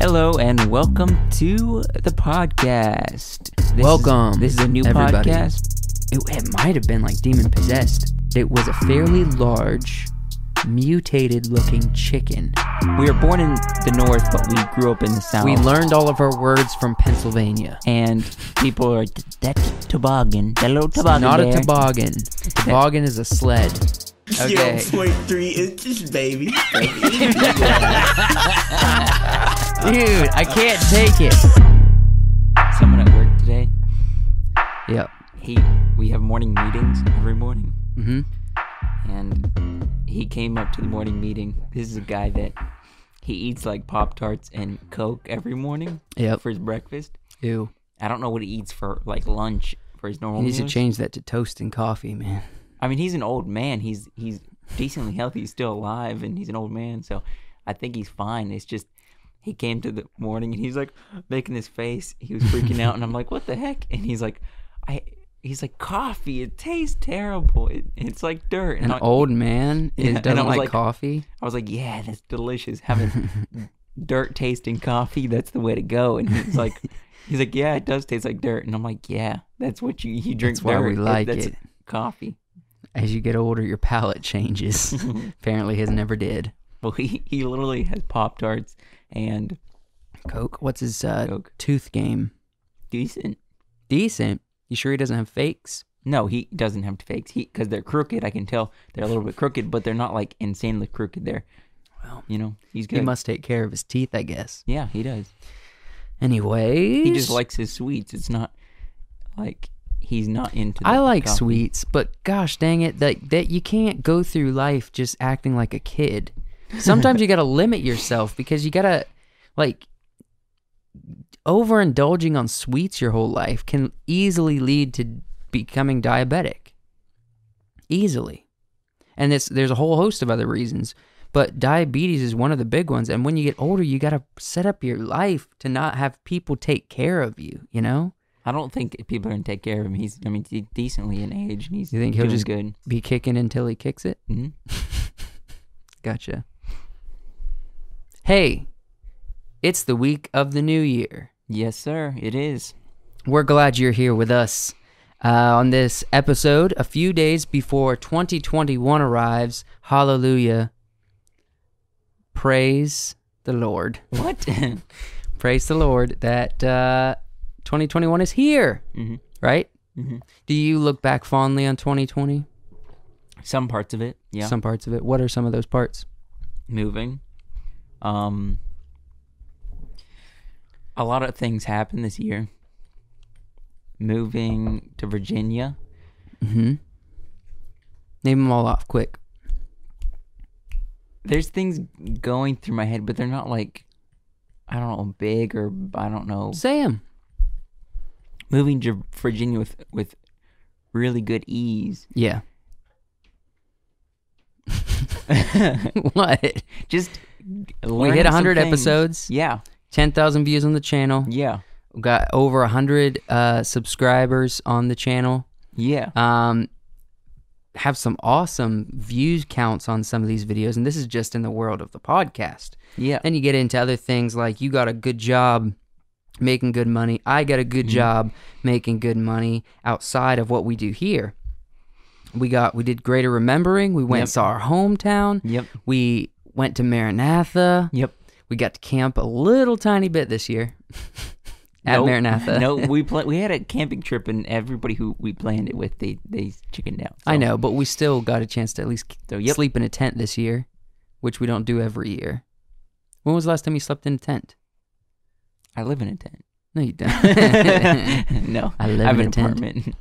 Hello and welcome to the podcast. This is- Welcome, this is a new everybody. podcast. It, it might have been like demon possessed. It was a fairly large, mutated looking chicken. We were born in the north, but we grew up in the south. We learned all of our words from Pennsylvania. and people are that's toboggan, that little toboggan. Not a there." toboggan. Toboggan is a sled. Okay. Zero point three inches, baby. Dude, I can't take it. Someone at work today. Yep. He we have morning meetings every morning, hmm and he came up to the morning meeting. This is a guy that he eats like Pop Tarts and Coke every morning Yep. for his breakfast. Ew. I don't know what he eats for like lunch for his normal He needs to change that to toast and coffee, man. I mean, he's an old man. He's he's decently healthy. He's still alive, and he's an old man. So I think he's fine. It's just he came to the morning and he's like making this face. He was freaking out, and I'm like, "What the heck?" And he's like, "I." He's like, "Coffee. It tastes terrible. It, it's like dirt." And An I, old man Yeah, is, doesn't like, like- coffee. I was like, "Yeah, that's delicious. Having dirt tasting coffee. That's the way to go." And he's like. He's like, yeah, it does taste like dirt, and I'm like, yeah, that's what you you drink. That's why we dirt. like that's it. Coffee. As you get older, your palate changes. Apparently, his never did. Well, he, he literally has Pop Tarts and Coke. What's his uh, Coke. tooth game? decent. Decent. You sure he doesn't have fakes? No, he doesn't have fakes. He because they're crooked. I can tell they're a little bit crooked, but they're not like insanely crooked. There, Well, you know, he's good. he must take care of his teeth, I guess. Yeah, he does. Anyways, He just likes his sweets. It's not like he's not into. The I like coffee. sweets, but gosh dang it, that that you can't go through life just acting like a kid. Sometimes you got to limit yourself because you got to like overindulging on sweets your whole life can easily lead to becoming diabetic. Easily. And it's, there's a whole host of other reasons, but diabetes is one of the big ones. And when you get older, you got to set up your life to not have people take care of you, you know? I don't think people are gonna take care of him. He's, I mean, he's decently in age, and he's You think he'll just- good. Be kicking until he kicks it? hmm Gotcha. Hey, it's the week of the new year. Yes, sir. It is. We're glad you're here with us uh, on this episode a few days before 2021 arrives. Hallelujah. Praise the Lord. What? Praise the Lord that uh, 2021 is here, hmm right? hmm Do you look back fondly on 2020? Some parts of it, yeah. Some parts of it. What are some of those parts? moving. Um, a lot of things happened this year. Moving to Virginia. Mm-hmm. Name them all off quick. There's things going through my head, but they're not like, I don't know, big or I don't know. Say 'em. Moving to Virginia with with really good ease. Yeah. what? Just We hit some 100 episodes, Yeah, 10,000 views on the channel. yeah, We got over 100 uh, subscribers on the channel. yeah. Um, have some awesome views counts on some of these videos, and this is just in the world of the podcast. Yeah. Then you get into other things like you got a good job making good money. I got a good Mhm. job making good money outside of what we do here. We got we did greater remembering. We went Yep. and saw our hometown. Yep. We went to Maranatha. Yep. We got to camp a little tiny bit this year at Nope. Maranatha. no, we pla- we had a camping trip, and everybody who we planned it with, they they chickened out. I know, but we still got a chance to at least So yep, sleep in a tent this year, which we don't do every year. When was the last time you slept in a tent? I live in a tent. No, you don't. no, I live I in an apartment.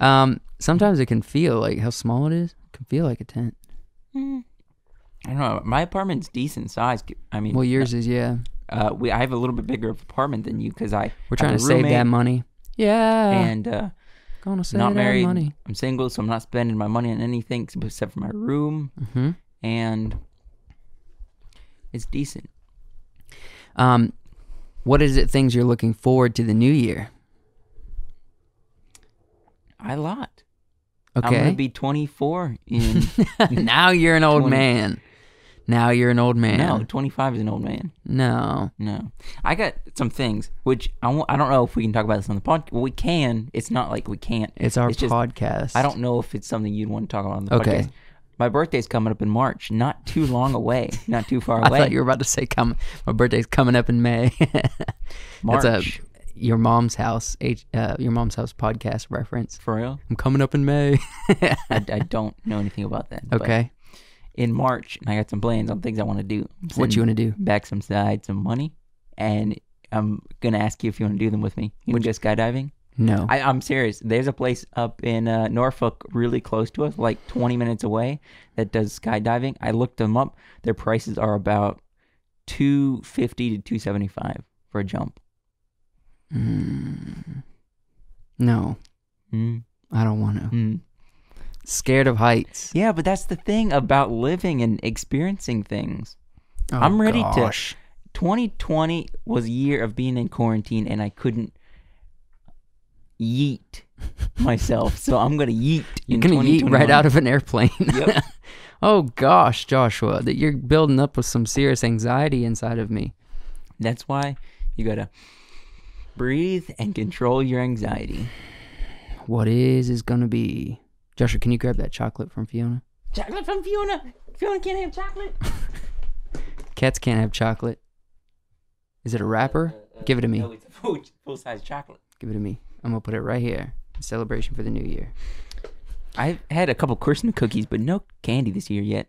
Um, sometimes it can feel like how small it is. It can feel like a tent. Mm, I don't know. My apartment's decent size. I mean, Well, yours is yeah. Uh, we I have a little bit bigger apartment than you because I We're trying to save that money. Yeah, and uh, gonna save not married. money. I'm single, so I'm not spending my money on anything except for my room, hmm and it's decent. Um, what is it? Things you're looking forward to the new year? I lot. Okay. I'm gonna be 24 in now you're an old 20. man. Now you're an old man. No, 25 is an old man. No. No, I got some things which I w- I don't know if we can talk about this on the podcast. Well, we can. It's not like we can't. It's our just- podcast. I don't know if it's something you'd want to talk about on the Okay. podcast. My birthday's coming up in March, not too long away, not too far away. I thought you were about to say come. My birthday's coming up in May. March That's a your mom's house. Uh, your mom's house podcast reference. for real. I'm coming up in May. I, I don't know anything about that. okay. In March, and I got some plans on things I want to do. What you want to do? Back some side, some money, and I'm gonna ask you if you want to do them with me. You want to go skydiving? No. I, I'm serious. There's a place up in uh, Norfolk, really close to us, like 20 minutes away, that does skydiving. I looked them up. Their prices are about 250 to 275 for a jump. Mm. No. Mm. I don't want to. Mm. Scared of heights. Yeah, but that's the thing about living and experiencing things. Oh, I'm ready to- 2020 was a year of being in quarantine, and I couldn't yeet myself. so I'm gonna yeet. You're gonna eat right out of an airplane. Yep. oh gosh, Joshua, that you're building up with some serious anxiety inside of me. That's why you gotta breathe and control your anxiety. What is is gonna be. Joshua, can you grab that chocolate from Fiona? Chocolate from Fiona. Fiona can't have chocolate. Cats can't have chocolate. Is it a wrapper? Give it to me. No, it's a full, full size chocolate. Give it to me. I'm gonna put it right here. in Celebration for the new year. I've had a couple Christmas cookies, but no candy this year yet.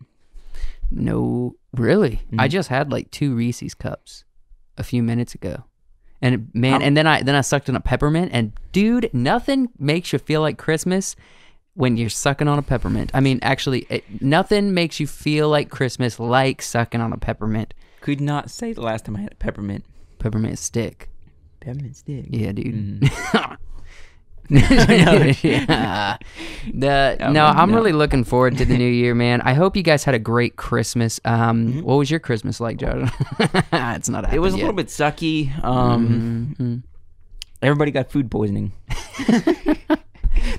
No, really. I Mhm. just had like two Reese's cups a few minutes ago, and man, I'm- and then I then I sucked on a peppermint, and dude, nothing makes you feel like Christmas when you're sucking on a peppermint. I mean, actually, it, nothing makes you feel like Christmas like sucking on a peppermint. Could not say the last time I had a peppermint. Peppermint stick. Peppermint stick. Yeah, dude. Mhm. yeah. The, Oh, no, I'm no. really looking forward to the new year, man. I hope you guys had a great Christmas. Um, What was your Christmas like, Joe? it's not. Mm-hmm. It was a happened little bit sucky. Um, yet. Mhm. everybody got food poisoning.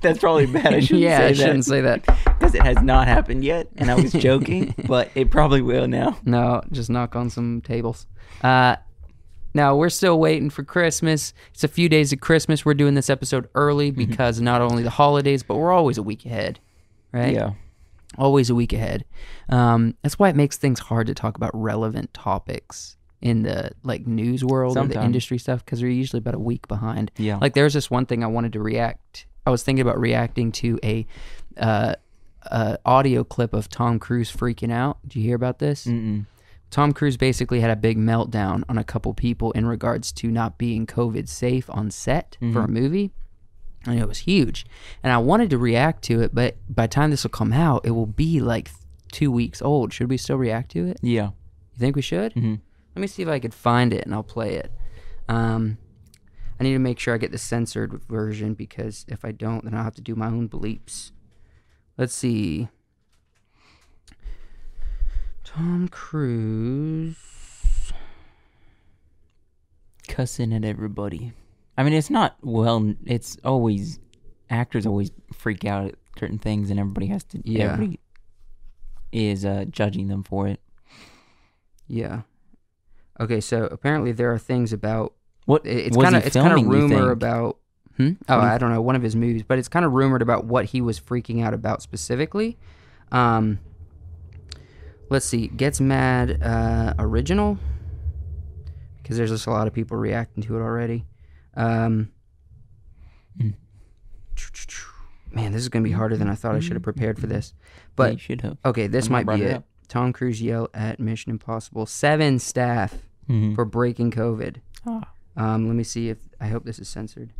That's probably bad. I shouldn't yeah, say I shouldn't that say that. because it has not happened yet, and I was joking, but it probably will now. No, just knock on some tables. Uh, now we're still waiting for Christmas. It's a few days of Christmas. We're doing this episode early because not only the holidays, but we're always a week ahead, right? Yeah. always a week ahead. Um, that's why it makes things hard to talk about relevant topics in the like news world or the industry stuff because we're usually about a week behind. Yeah. Like there's this one thing I wanted to react. I was thinking about reacting to a uh, uh, audio clip of Tom Cruise freaking out. Did you hear about this? Mm-mm. Tom Cruise basically had a big meltdown on a couple people in regards to not being COVID safe on set for a movie. And it was huge. And I wanted to react to it, but by the time this will come out, it will be like two weeks old. Should we still react to it? Yeah. You think we should? Mhm. Let me see if I could find it and I'll play it. Um, I need to make sure I get the censored version because if I don't, then I'll have to do my own bleeps. Let's see. Tom Cruise. Cussing at everybody. I mean, it's not well. It's always actors always freak out at certain things, and everybody has to. Yeah. Everybody is uh, judging them for it. Yeah. Okay, so apparently there are things about What? it's kind of it's kind of rumor about hmm? Oh, I don't know, one of his movies, but it's kind of rumored about what he was freaking out about specifically. Um let's see, Gets Mad uh original because there's just a lot of people reacting to it already. Um Hmm. Man, this is going to be harder than I thought I should have prepared for this. Yeah, But have. okay, this I'm might be it it. Tom Cruise yell at Mission Impossible 7 staff Mhm. for breaking COVID. Ah. Um, let me see if I hope this is censored.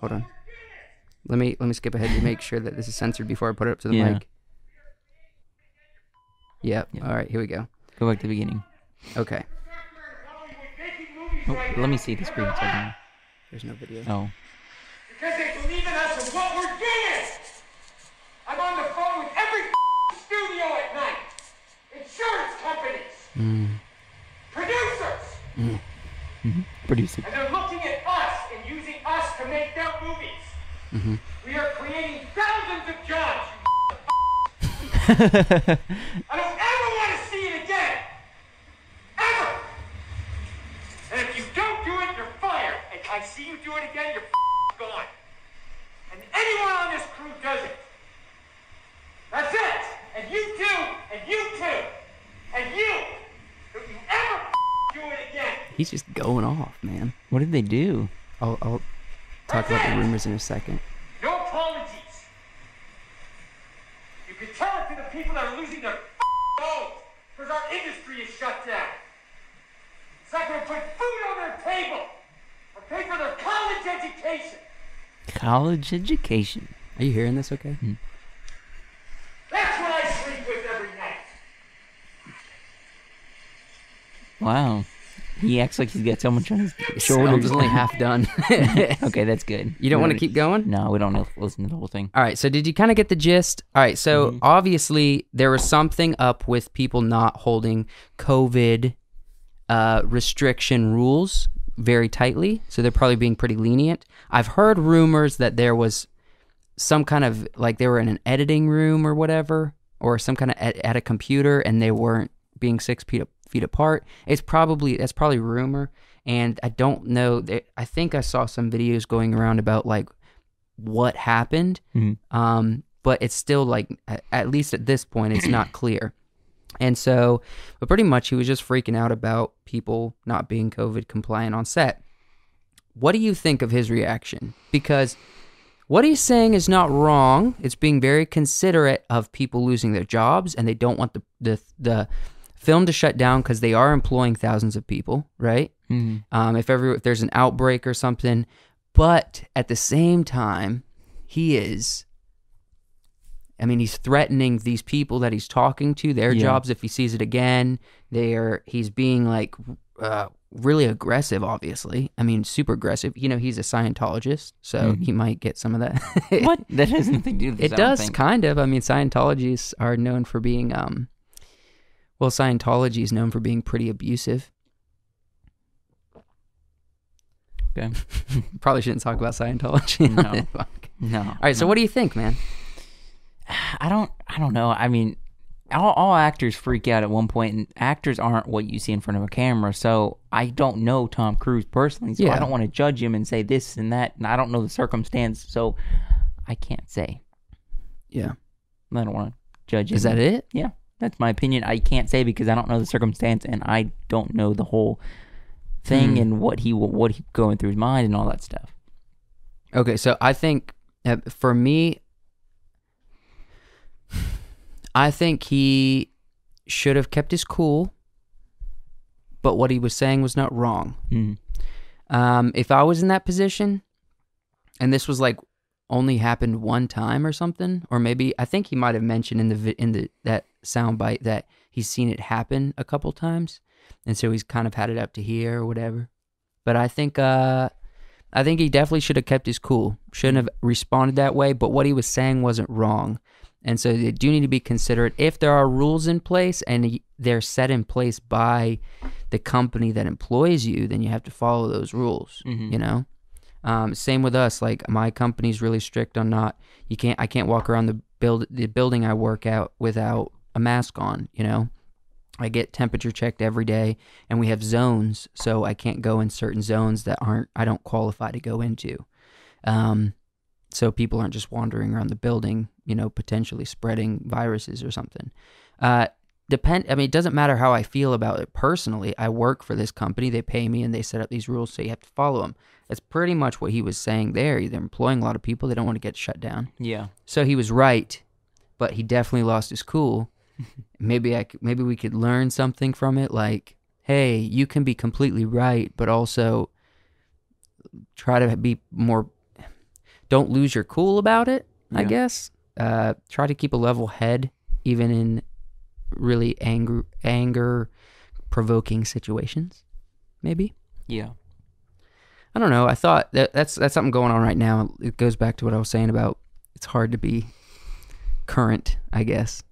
Hold on. Let me let me skip ahead to make sure that this is censored before I put it up to the Yeah. mic. Yep. All right, here we go. Go back to the beginning. Okay. Oh, let me see the screen. So I can, There's no video. oh. Because they believe in us and what we're doing. I'm on the phone with every studio at night. Insurance companies. Producers. Mm. Mm-hmm. Producer. And they're looking at us and using us to make their movies. Mm-hmm. We are creating thousands of jobs. you I don't ever want to see it again. Ever. And if you don't do it, you're fired. And I see you do it again, you're gone. And anyone on this crew does it. That's it. And you too. And you too. And you. Don't you ever do it again. He's just going off, man. What did they do? I'll, I'll talk about the rumors in a second. No apologies. You can tell it to the people that are losing their homes because our industry is shut down. It's not going to put food on their table or pay for their college education. College education. Are you hearing this okay? That's what I sleep with every night. Wow. He acts like he's got so much on his I'm shoulders. just only half done. okay, that's good. You don't want to keep going? No, we don't know- listen to the whole thing. All right, so did you kind of get the gist? All right, so obviously there was something up with people not holding COVID uh, restriction rules very tightly, so they're probably being pretty lenient. I've heard rumors that there was some kind of like they were in an editing room or whatever, or some kind of at, at a computer, and they weren't being six feet feet apart. It's probably that's probably rumor, and I don't know. I think I saw some videos going around about like what happened, um, but it's still like at least at this point it's not clear. And so, but pretty much he was just freaking out about people not being COVID compliant on set. What do you think of his reaction? Because what he's saying is not wrong. It's being very considerate of people losing their jobs, and they don't want the the, the film to shut down because they are employing thousands of people, right? Um, if ever if there's an outbreak or something, but at the same time, he is. I mean, he's threatening these people that he's talking to their Yeah. jobs if he sees it again. They're he's being like uh, really aggressive. Obviously, I mean, super aggressive. You know, he's a Scientologist, so he might get some of that. what? That has nothing to do with this. It does think. kind of. I mean, Scientologists are known for being um well, Scientology is known for being pretty abusive. Okay. Probably shouldn't talk about Scientology. No. on this podcast. No. All right, so what do you think, man? I don't. I don't know. I mean, all, all actors freak out at one point, and actors aren't what you see in front of a camera. So I don't know Tom Cruise personally, so Yeah. I don't want to judge him and say this and that, and I don't know the circumstance, so I can't say. Yeah. I don't want to judge. Is that it? Yeah, that's my opinion. I can't say because I don't know the circumstance, and I don't know the whole thing Hmm. and what he what he going through his mind and all that stuff. Okay, so I think uh, for me, I think he should have kept his cool, but what he was saying was not wrong. Mhm. Um, if I was in that position, and this was like only happened one time or something, or maybe I think he might have mentioned in the in the that soundbite that he's seen it happen a couple times, and so he's kind of had it up to here or whatever. But I think uh, I think he definitely should have kept his cool. Shouldn't have responded that way. But what he was saying wasn't wrong, and so they do need to be considerate. If there are rules in place and they're set in place by the company that employs you, then you have to follow those rules. You know. Um, same with us. Like my company's really strict on not. You can't. I can't walk around the build the building I work out without a mask on. You know. I get temperature checked every day, and we have zones, so I can't go in certain zones that aren't I don't qualify to go into. Um, so people aren't just wandering around the building, you know, potentially spreading viruses or something. Uh, depend. I mean, it doesn't matter how I feel about it personally. I work for this company; they pay me, and they set up these rules, so you have to follow them. That's pretty much what he was saying there. They're employing a lot of people; they don't want to get shut down. Yeah. So he was right, but he definitely lost his cool. maybe I maybe we could learn something from it like hey, you can be completely right, but also try to be more don't lose your cool about it, I guess. Uh try to keep a level head even in really anger anger provoking situations. Maybe. Yeah. I don't know. I thought that that's that's something going on right now. It goes back to what I was saying about it's hard to be current, I guess,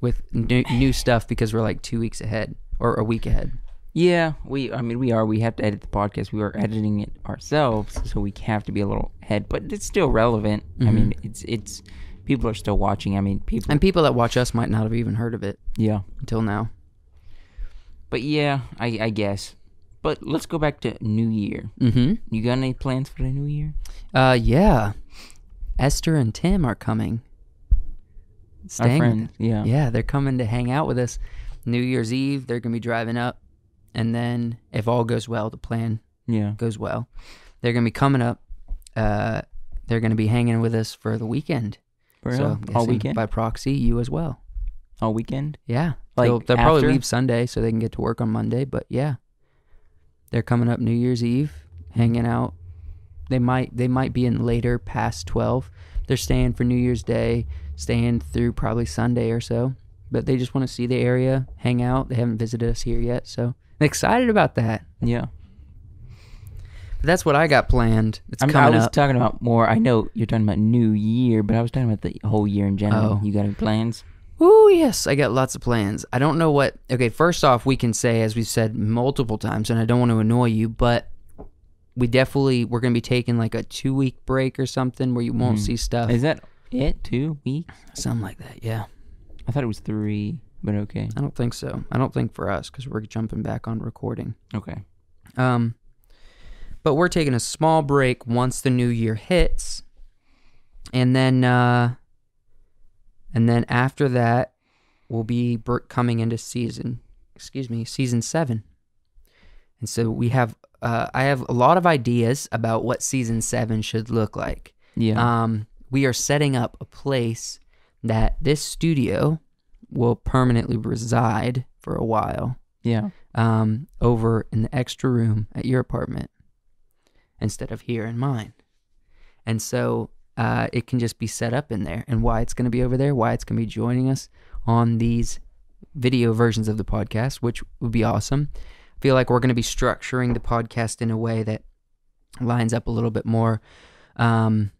with new, new stuff because we're like two weeks ahead or a week ahead. Yeah, we. I mean, we are. We have to edit the podcast. We are editing it ourselves, so we have to be a little ahead. But it's still relevant. I mm-hmm. mean, it's it's people are still watching. I mean, people. And people that watch us might not have even heard of it yeah, until now. but yeah, I I guess. But let's go back to New Year. Mm-hmm. You got any plans for the New Year? Uh, yeah. Esther and Tim are coming. Our Staying with friends. Yeah. Yeah, they're coming to hang out with us. New Year's Eve, they're gonna be driving up, and then if all goes well, the plan Yeah. goes well, they're gonna be coming up. Uh, they're gonna be hanging with us for the weekend. For so real? All weekend. by proxy, you as well. all weekend. Yeah, Like, they'll, they'll probably leave Sunday so they can get to work on Monday. But yeah, they're coming up New Year's Eve, hanging out. They might they might be in later past twelve. They're staying for New Year's Day, staying through probably Sunday or so. But they just want to see the area, hang out. They haven't visited us here yet, so I'm excited about that. Yeah. That's what I got planned. It's I, mean, I was up. talking about more. I know you're talking about New Year, but I was talking about the whole year in general. Oh. You got any plans? Oh yes, I got lots of plans. I don't know what. Okay, first off, we can say as we've said multiple times, and I don't want to annoy you, but we definitely we're gonna be taking like a two week break or something where you won't see stuff, Is that it? Two weeks? something like that. Yeah, I thought it was three, but okay. I don't think so. I don't think for us because we're jumping back on recording. Okay. Um, but we're taking a small break once the new year hits, and then uh, and then after that, we'll be coming into season. Excuse me, season seven. And so we have. Uh, I have a lot of ideas about what season seven should look like. Yeah. Um, we are setting up a place that this studio will permanently reside for a while yeah. um, over in the extra room at your apartment instead of here in mine. And so uh, it can just be set up in there. And why it's going to be over there, why it's going to be joining us on these video versions of the podcast, which would be awesome. I feel like we're going to be structuring the podcast in a way that lines up a little bit more um,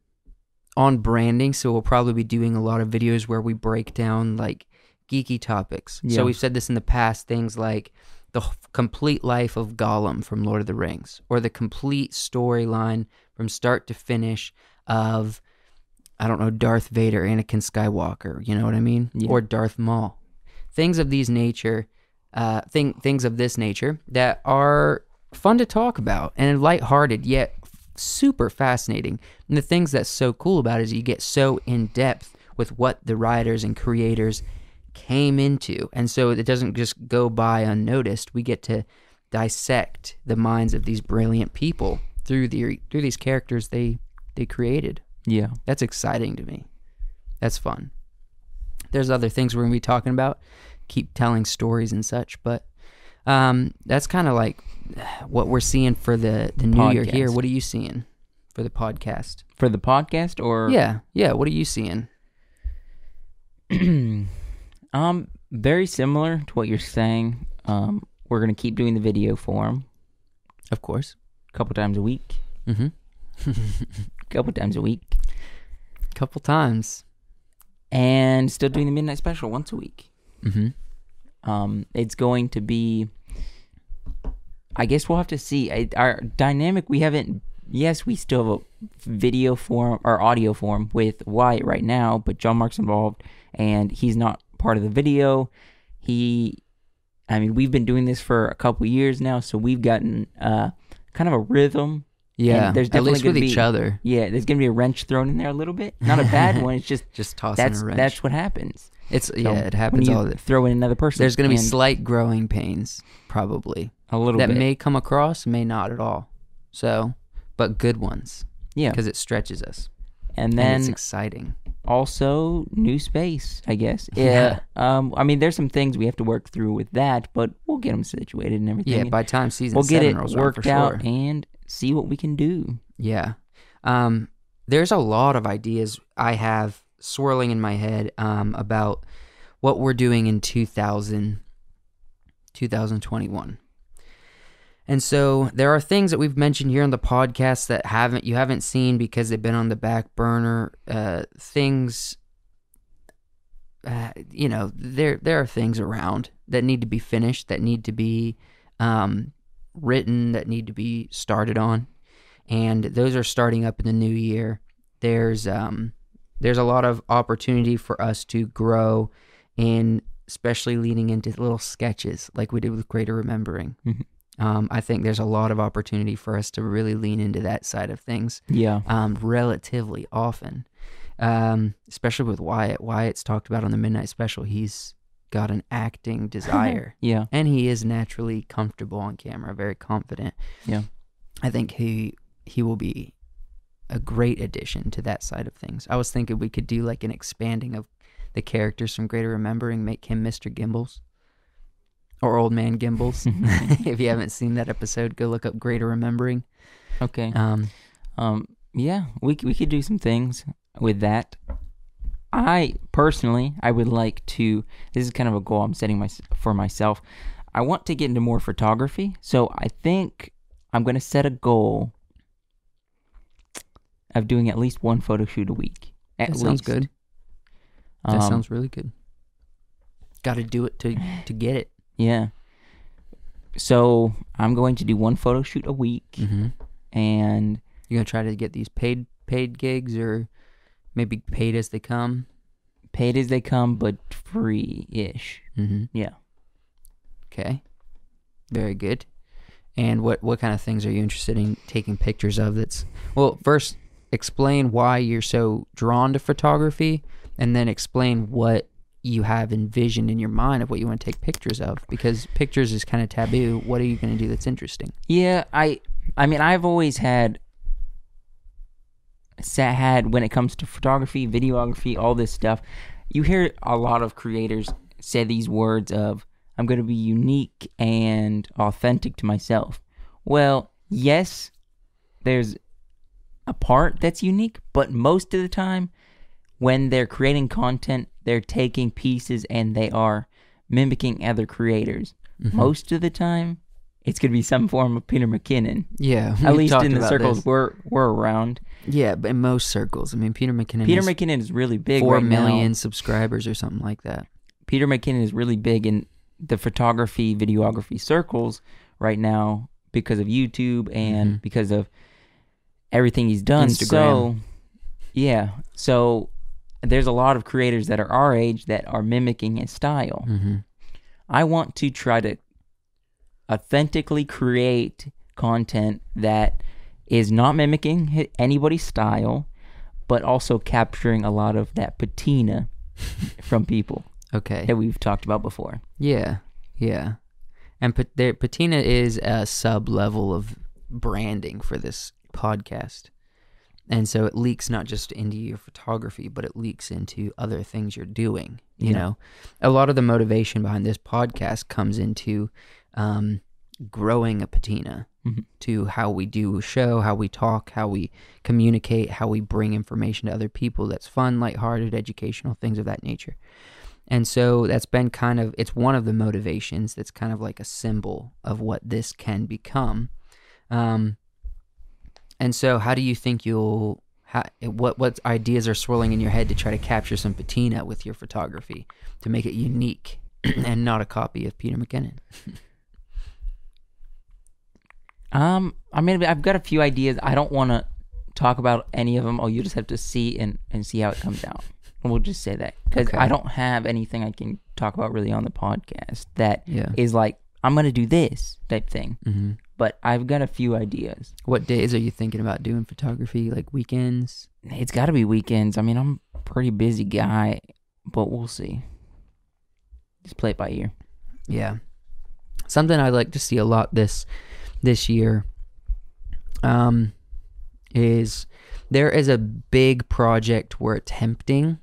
on branding. So we'll probably be doing a lot of videos where we break down like geeky topics. Yeah. So we've said this in the past things like the complete life of Gollum from Lord of the Rings, or the complete storyline from start to finish of, I don't know, Darth Vader, Anakin Skywalker, you know what I mean? Yeah. Or Darth Maul. Things of these nature, uh, thing, things of this nature that are fun to talk about and lighthearted, yet super fascinating. And the things that's so cool about it is you get so in depth with what the writers and creators came into. And so it doesn't just go by unnoticed. We get to dissect the minds of these brilliant people through the through these characters they they created. Yeah. That's exciting to me. That's fun. There's other things we're going to be talking about, keep telling stories and such, but um, that's kind of like what we're seeing for the the new year here. What are you seeing for the podcast? For the podcast or Yeah, yeah. What are you seeing? um very similar to what you're saying. Um we're going to keep doing the video form Of course. a couple times a week. Mm-hmm. Couple times a week. Couple times. And still doing the midnight special once a week. Mm-hmm. Um, it's going to be. I guess we'll have to see. I, our dynamic, we haven't. Yes, we still have a video form or audio form with Wyatt right now, but John Mark's involved, and he's not part of the video. He, I mean, we've been doing this for a couple years now, so we've gotten uh, kind of a rhythm. Yeah. there's at least definitely with gonna each other. Yeah, there's gonna be a wrench thrown in there a little bit. Not a bad one. It's just Just tossing that's a wrench. that's what happens. it's So yeah. It happens all the. Throw in another person. There's going to be slight growing pains, probably a little that bit. may come across, may not at all. So, but good ones yeah, because it stretches us. and and then it's exciting. also new space. I guess. Yeah. Yeah. Um. I mean, there's some things we have to work through with that, but we'll get them situated and everything. Yeah, by time season we'll get it worked out sure. and see what we can do. Yeah. Um, there's a lot of ideas I have swirling in my head um, about what we're doing in 2000, 2021. And so there are things that we've mentioned here on the podcast that haven't you haven't seen because they've been on the back burner. Uh, things, uh, you know, there there are things around that need to be finished, that need to be um, written that need to be started on, and those are starting up in the new year. There's um, there's a lot of opportunity for us to grow in especially leaning into little sketches like we did with greater remembering Mhm. um, i think there's a lot of opportunity for us to really lean into that side of things Yeah. um, relatively often um, especially with wyatt wyatt's talked about on the midnight special he's got an acting desire Yeah. and he is naturally comfortable on camera, very confident. Yeah. I think he he will be a great addition to that side of things. I was thinking we could do like an expanding of the characters from Greater Remembering, make him Mr. Gimbals or Old Man Gimbals. if you haven't seen that episode, go look up Greater Remembering. Okay. Um, Um, yeah, we we could do some things with that. I personally, I would like to. This is kind of a goal I'm setting my, for myself. I want to get into more photography, so I think I'm going to set a goal of doing at least one photo shoot a week. At that sounds least. good. That Um, sounds really good. Got to do it to to get it. Yeah. So I'm going to do one photo shoot a week, Mm-hmm. and you're gonna try to get these paid paid gigs or maybe paid as they come? paid as they come, but free ish. Mm-hmm. Yeah. Okay. Very good. And what what kind of things are you interested in taking pictures of? That's well, first explain why you're so drawn to photography, and then explain what you have envisioned in your mind of what you want to take pictures of. Because pictures is kind of taboo. What are you going to do that's interesting? Yeah, I I mean I've always had sa- had when it comes to photography, videography, all this stuff. You hear a lot of creators say these words of I'm going to be unique and authentic to myself. Well, yes, there's a part that's unique, but most of the time when they're creating content, they're taking pieces and they are mimicking other creators. Most of the time, it's going to be some form of Peter McKinnon. Yeah, At least in the circles this. we're we're around. Yeah, but in most circles, I mean, Peter McKinnon. Peter McKinnon is really big four right million now. subscribers or something like that. Peter McKinnon is really big in the photography, videography circles right now because of YouTube and Mhm. because of everything he's done. Instagram. So, yeah. So there's a lot of creators that are our age that are mimicking his style. Mm-hmm. I want to try to authentically create content that is not mimicking anybody's style, but also capturing a lot of that patina from people Okay. that we've talked about before. Yeah, yeah. And pat- there, patina is a sub level of branding for this podcast. And so it leaks not just into your photography, but it leaks into other things you're doing. You Yeah. know, a lot of the motivation behind this podcast comes into um, growing a patina Mhm. to how we do a show, how we talk, how we communicate, how we bring information to other people that's fun, lighthearted, educational, things of that nature. And so that's been kind of it's one of the motivations that's kind of like a symbol of what this can become. Um, and so how do you think you'll how, what what ideas are swirling in your head to try to capture some patina with your photography to make it unique and not a copy of Peter McKinnon? Um, I mean, I've got a few ideas. I don't want to talk about any of them. Oh, you just have to see and, and see how it comes out. We'll just say that because Okay. I don't have anything I can talk about really on the podcast that is Yeah. like I'm gonna do this type thing. hmm But I've got a few ideas. What days are you thinking about doing photography? Like weekends? It's got to be weekends. I mean, I'm a pretty busy guy, but we'll see. Just play it by ear. Yeah. Something I'd like to see a lot this this year um is there is a big project we're attempting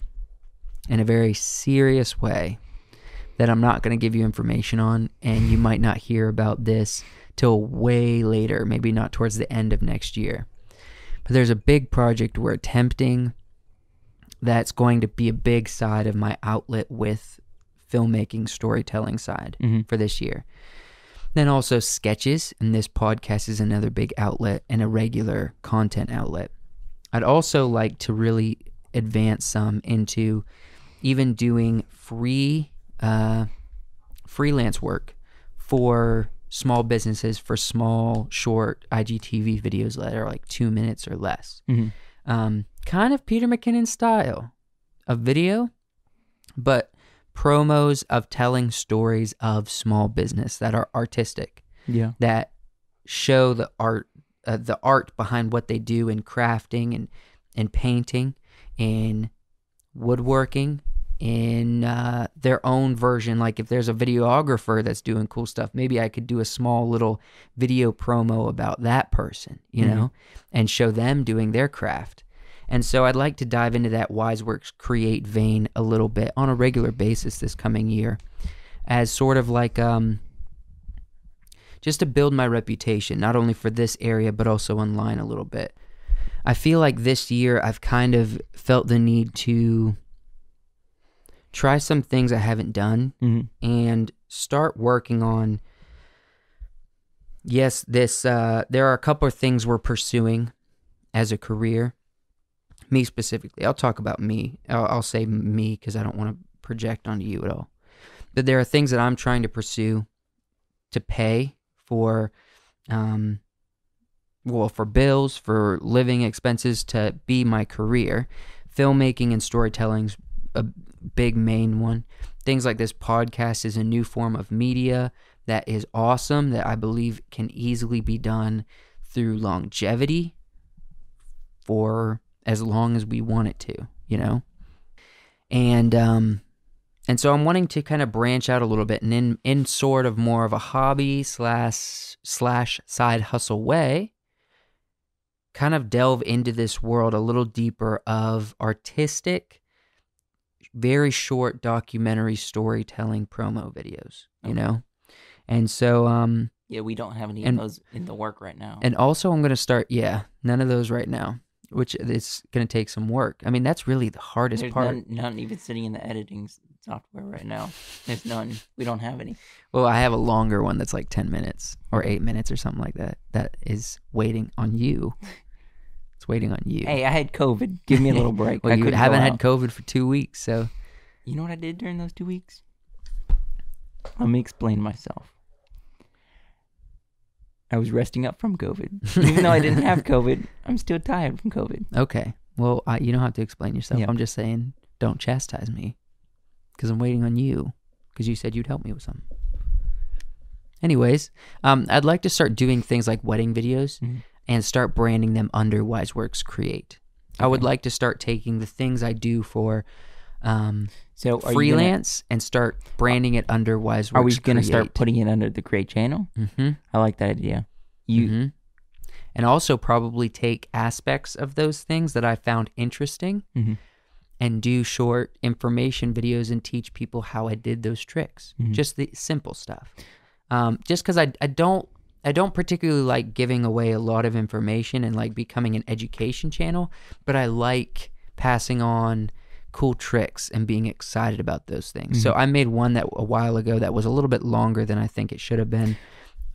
in a very serious way that I'm not going to give you information on and you might not hear about this till way later, maybe not towards the end of next year. But there's a big project we're attempting that's going to be a big side of my outlet with filmmaking storytelling side Mhm. for this year. Then also sketches, and this podcast is another big outlet and a regular content outlet. I'd also like to really advance some into even doing free uh, freelance work for small businesses for small, short IGTV videos that are like two minutes or less. Mhm. Um, kind of Peter McKinnon style of video, but promos of telling stories of small business that are artistic Yeah. that show the art uh, the art behind what they do in crafting and and painting in woodworking in uh, their own version like if there's a videographer that's doing cool stuff maybe i could do a small little video promo about that person you Mhm. know and show them doing their craft and so i'd like to dive into that wiseworks create vein a little bit on a regular basis this coming year as sort of like um just to build my reputation, not only for this area, but also online a little bit. I feel like this year I've kind of felt the need to try some things I haven't done Mhm. and start working on. Yes, this, uh, there are a couple of things we're pursuing as a career. Me specifically. I'll talk about me. I'll, I'll say me because I don't want to project onto you at all. But there are things that I'm trying to pursue to pay for um well for bills for living expenses to be my career filmmaking and storytelling's a big main one things like this podcast is a new form of media that is awesome that i believe can easily be done through longevity for as long as we want it to you know and um and so I'm wanting to kind of branch out a little bit and in in sort of more of a hobby slash slash side hustle way, kind of delve into this world a little deeper of artistic, very short documentary storytelling promo videos, you Okay. know? And so um Yeah, we don't have any And- of those in the work right now. and also I'm gonna start yeah, none of those right now. Which is gonna take some work. I mean, that's really the hardest There's part. none, none even sitting in the editing software right now. There's none. We don't have any. Well, I have a longer one that's like 10 minutes or 8 minutes or something like that. That is waiting on you. It's waiting on you. Hey, I had COVID. Give me a little break. well, I you haven't had. COVID for 2 weeks, so You know what I did during those two weeks? Let me explain myself. I was resting up from COVID. Even though I didn't have COVID, I'm still tired from COVID. okay. Well, I, you don't have to explain yourself. Yeah. I'm just saying don't chastise me cuz I'm waiting on you cuz you said you'd help me with something. Anyways, um, I'd like to start doing things like wedding videos Mhm. and start branding them under Wiseworks Create. I would like to start taking the things I do for um, So are You freelance and start branding it under gonna, are we going to start putting it under the Create channel? hmm I like that idea. You hmm and also probably take aspects of those things that I found interesting Mhm. and do short information videos and teach people how I did those tricks. Mhm. Just the simple stuff. Um, just because I I don't I don't particularly like giving away a lot of information and like becoming an education channel, but I like passing on cool tricks and being excited about those things. So I made one that a while ago that was a little bit longer than I think it should have been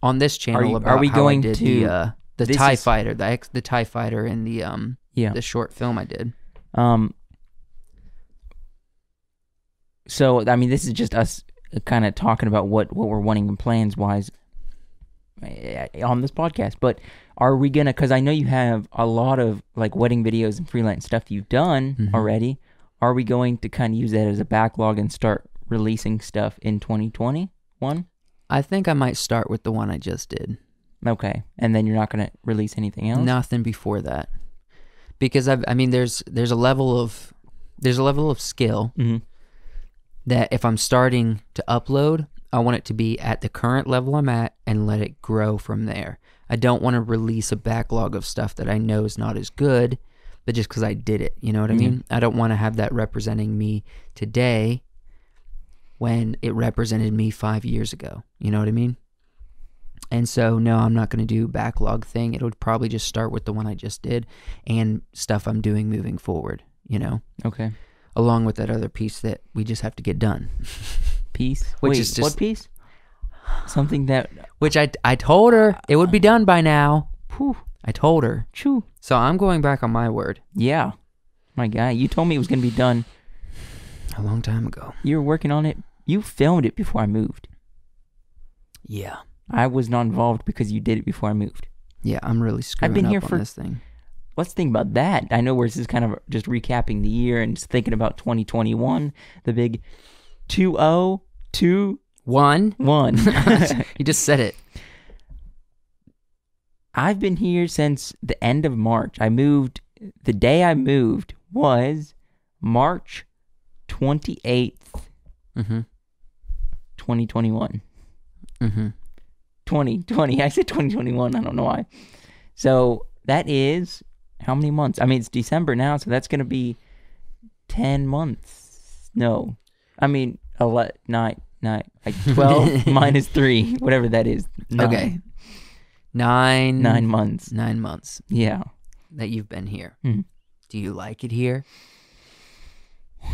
on this channel you- are we going to- the uh, the Tie is- Fighter, the ex, the Tie Fighter in the um yeah. the short film I did. Um. So I mean, this is just us kind of talking about what what we're wanting in plans wise eh, on this podcast. But are we gonna? Because I know you have a lot of like wedding videos and freelance stuff you've done Mhm. already. Are we going to kind of use that as a backlog and start releasing stuff in 2021? I think I might start with the one I just did. Okay, and then you're not gonna release anything else. Nothing before that, because I've, I mean, there's there's a level of there's a level of skill hmm that if I'm starting to upload, I want it to be at the current level I'm at and let it grow from there. I don't want to release a backlog of stuff that I know is not as good, but just because I did it, you know what I Mhm. mean? I don't want to have that representing me today when it represented me five years ago. You know what I mean? And so, no, I'm not going to do backlog thing. It would probably just start with the one I just did and stuff I'm doing moving forward, you know, Okay. along with that other piece that we just have to get done. Piece. Which Wait, is just- what piece? Something that. Which I, I told her it would be done by now. Whew, I told her. choo. So I'm going back on my word. Yeah. My guy, you told me it was going to be done. A long time ago. You were working on it. You filmed it before I moved. Yeah. I was not involved because you did it before I moved. Yeah, I'm really screwing been up here on for- this thing. Let's think about that. I know where this is kind of just recapping the year and just thinking about 2021, the big 2 2 One. 1. you just said it. I've been here since the end of March. I moved, the day I moved was March 28th, Mm-hmm. 2021. Mm-hmm. 2020. I said 2021. I don't know why. So that is how many months? I mean, it's December now, so that's going to be 10 months. No. I mean, 11, 9, 9, like 12 minus 3, whatever that is. Nine. Okay. Nine. Nine months. Nine months Yeah. that you've been here. Mhm. Do you like it here?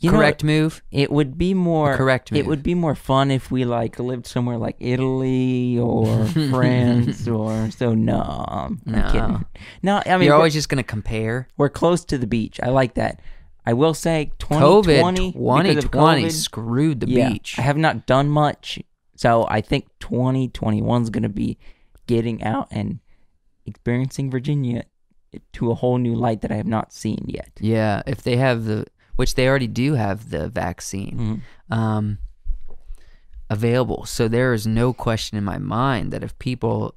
You know, correct move. it would be more correct It would be more fun if we like lived somewhere like Italy or France or so. No, I'm No. kidding. No, I mean You're always just gonna compare. we're close to the beach. I like that. I will say COVID 2020, 2020 because of COVID, screwed the yeah, beach. I have not done much, so I think 2021 is going to be getting out and experiencing Virginia to a whole new light that I have not seen yet. yeah, if they have the, which they already do have the vaccine Mhm. um, available, so there is no question in my mind that if people,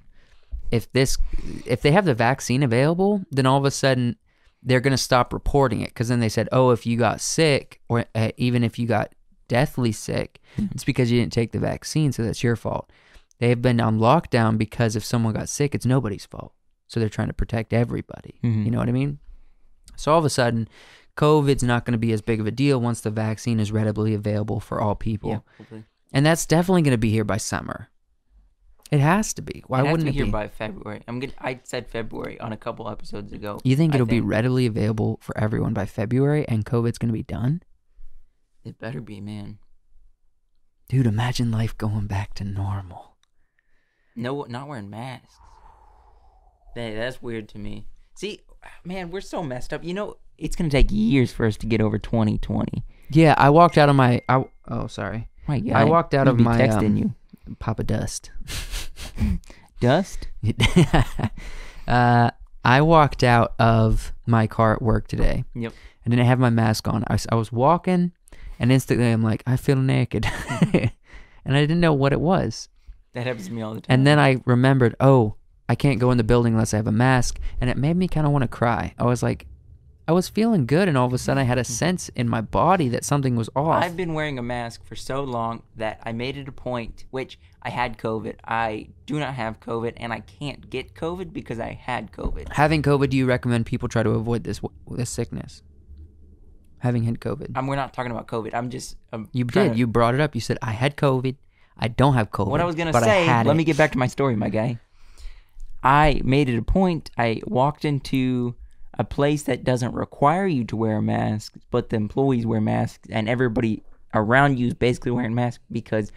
if this, if they have the vaccine available, then all of a sudden they're going to stop reporting it because then they said, oh, if you got sick or uh, even if you got deathly sick, it's because you didn't take the vaccine, so that's your fault. They have been on lockdown because if someone got sick, it's nobody's fault. So they're trying to protect everybody. Mhm. You know what I mean? So all of a sudden, COVID's not going to be as big of a deal once the vaccine is readily available for all people. And that's definitely going to be here by summer. It has to be. Why It wouldn't be it here be? Here by February? I'm good. I said February on a couple episodes ago. you think it'll be readily available for everyone by February and COVID's going to be done? It better be, man. Dude, imagine life going back to normal. No, not wearing masks. Hey, that's weird to me. See, man, we're so messed up. You know, it's gonna take years for us to get over 2020. Yeah, I walked out of my. I, oh, sorry. My God, I walked out of my, texting um, you. Papa Dust. Dust. uh, I walked out of my car at work today. Yep. I didn't have my mask on. I I was walking, and instantly I'm like, I feel naked, and I didn't know what it was. That happens to me all the time. And then I remembered, oh, I can't go in the building unless I have a mask, and it made me kind of want to cry. I was like, I was feeling good, and all of a sudden I had a sense in my body that something was off. I've been wearing a mask for so long that I made it a point, which I had COVID. I do not have COVID, and I can't get COVID because I had COVID. Having COVID, do you recommend people try to avoid this this sickness? Having had COVID, I'm, we're not talking about COVID. I'm just. Um, you did. to- You brought it up. You said I had COVID. I don't have COVID. What I was gonna say, let it." me get back to my story, my guy. I made it a point. I walked into a place that doesn't require you to wear a mask, but the employees wear masks, and everybody around you is basically wearing masks because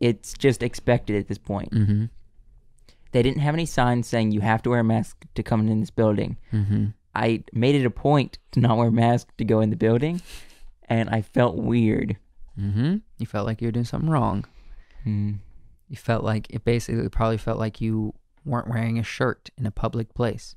it's just expected at this point. Mhm. They didn't have any signs saying you have to wear a mask to come in this building. Mhm. I made it a point to not wear a mask to go in the building, and I felt weird. Mhm. You felt like you were doing something wrong. Hmm. You felt like it basically probably felt like you weren't wearing a shirt in a public place.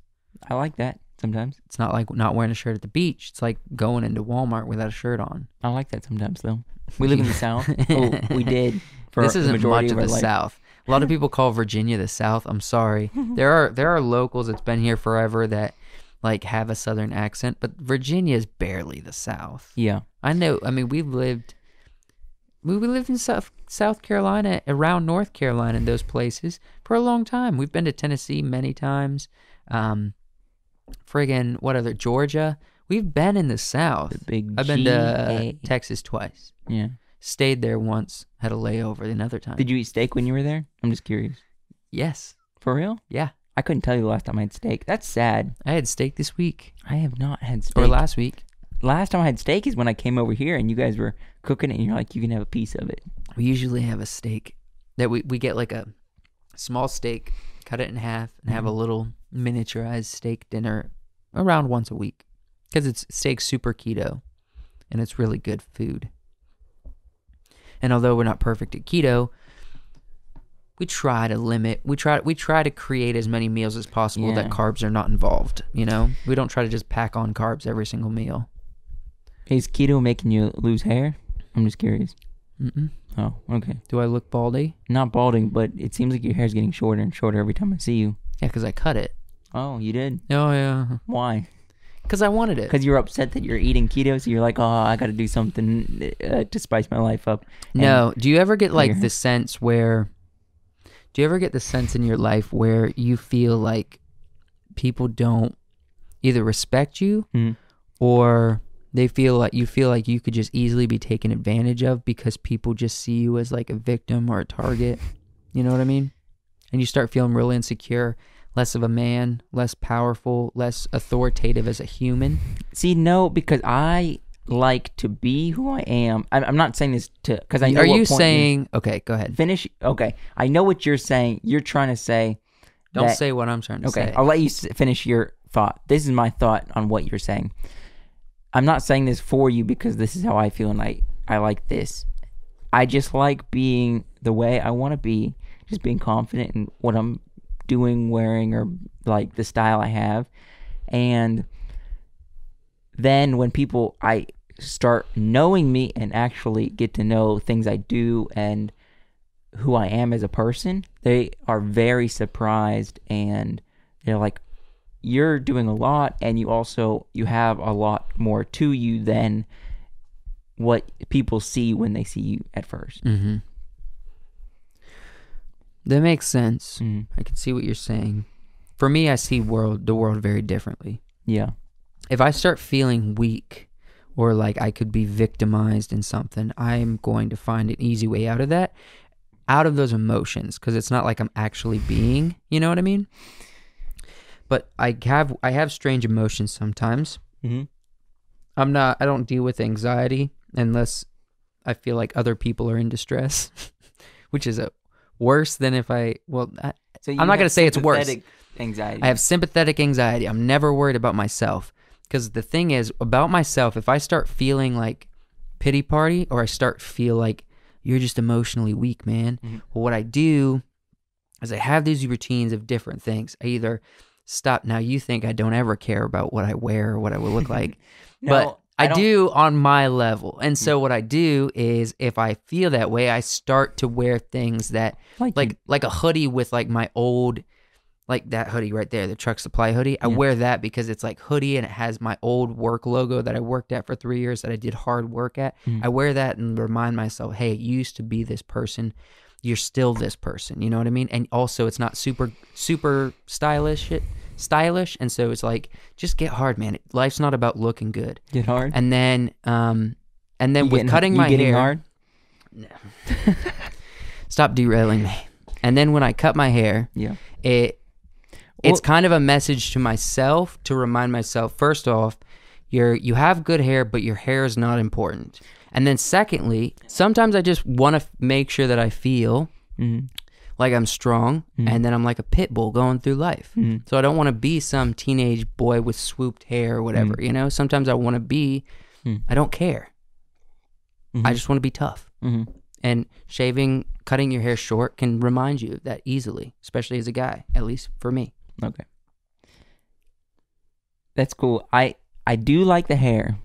I like that sometimes. It's not like not wearing a shirt at the beach. It's like going into Walmart without a shirt on. I like that sometimes, though. We live in the South. Oh, we did. For this isn't much of the life. South. A lot of people call Virginia the South. I'm sorry. there are there are locals that's been here forever that like have a Southern accent, but Virginia is barely the South. Yeah. I know. I mean, we've lived. We we lived in South South Carolina, around North Carolina, in those places for a long time. We've been to Tennessee many times. Um, friggin' what other Georgia? We've been in the South. big I've been to uh, Texas twice. Yeah. Stayed there once. Had a layover another time. Did you eat steak when you were there? I'm just curious. Yes. For real? Yeah. I couldn't tell you the last time I had steak. That's sad. I had steak this week I have not had steak. or last week. last time I had steak is when I came over here and you guys were cooking it and you're like, you can have a piece of it. We usually have a steak that we, we get like a small steak, cut it in half, and have a mm-hmm. little miniaturized steak dinner around once a week because it's steak super keto and it's really good food. And although we're not perfect at keto, we try to limit. We try we try to create as many meals as possible that carbs are not involved. You know, we don't try to just pack on carbs every single meal. Is keto making you lose hair? I'm just curious. Mm-mm. Oh, okay. Do I look baldy? Not balding, but it seems like your hair's getting shorter and shorter every time I see you. Yeah, because I cut it. Oh, you did? Oh yeah, Why? because I wanted it. Because you're upset that you're eating keto, so you're like, oh, I got to do something uh, to spice my life up. And- No. Do you ever get like the sense where? Do you ever get the sense in your life where you feel like people don't either respect you Mhm. or they feel like you feel like you could just easily be taken advantage of because people just see you as like a victim or a target. You know what I mean? And you start feeling really insecure, less of a man, less powerful, less authoritative as a human. See, no, because I like to be who I am. I'm, I'm not saying this to because I know Are you saying? Okay, go ahead. finish? Okay, I know what you're saying. You're trying to say. Don't that- say what I'm trying to Okay, say. Okay, I'll let you finish your thought. This is my thought on what you're saying. I'm not saying this for you because this is how I feel and I I like this. I just like being the way I want to be, just being confident in what I'm doing, wearing, or like the style I have. And then when people I start knowing me and actually get to know things I do and who I am as a person, they are very surprised and they're like, "You're doing a lot, and you also you have a lot more to you than what people see when they see you at 1st Mm-hmm. That makes sense. Mhm. I can see what you're saying. For me, I see world the world very differently. Yeah, If I start feeling weak or like I could be victimized in something, I'm going to find an easy way out of that, out of those emotions, because it's not like I'm actually being. You know what I mean? But I have I have strange emotions sometimes. mm-hmm. I'm not. I don't deal with anxiety unless I feel like other people are in distress, which is a worse than if I. Well, I, So I'm not gonna say it's worse. Anxiety. I have sympathetic anxiety. I'm never worried about myself because the thing is about myself. If I start feeling like pity party or I start feel like you're just emotionally weak, man. Mhm. Well, what I do is I have these routines of different things. I either stop. Now you think I don't ever care about what I wear or what I will look like No, but I, don't- do on my level. And so what I do is if I feel that way, I start to wear things that like like you- like a hoodie with like my old like that hoodie right there, the truck supply hoodie. I Yeah. wear that because it's like hoodie and it has my old work logo that I worked at for 3 years that I did hard work at. Mhm. I wear that and remind myself, "Hey, you used to be this person. You're still this person." You know what I mean? And also it's not super super stylish shit. Stylish, and so it's like just get hard, man. Life's not about looking good get hard. and then um and then You with getting- cutting you my getting hair hard. stop derailing me and then when i cut my hair Yeah. it it's kind of a message to myself to remind myself first off you're you have good hair but your hair is not important and then secondly sometimes i just want to f- make sure that i feel Mm-hmm. like i'm strong and then i'm like a pit bull going through life Mhm. so i don't want to be some teenage boy with swooped hair or whatever you know sometimes i want to be Mm. i don't care I just want to be tough. Mm-hmm. And shaving, cutting your hair short can remind you of that easily, especially as a guy, at least for me. Okay. That's cool. I I do like the hair,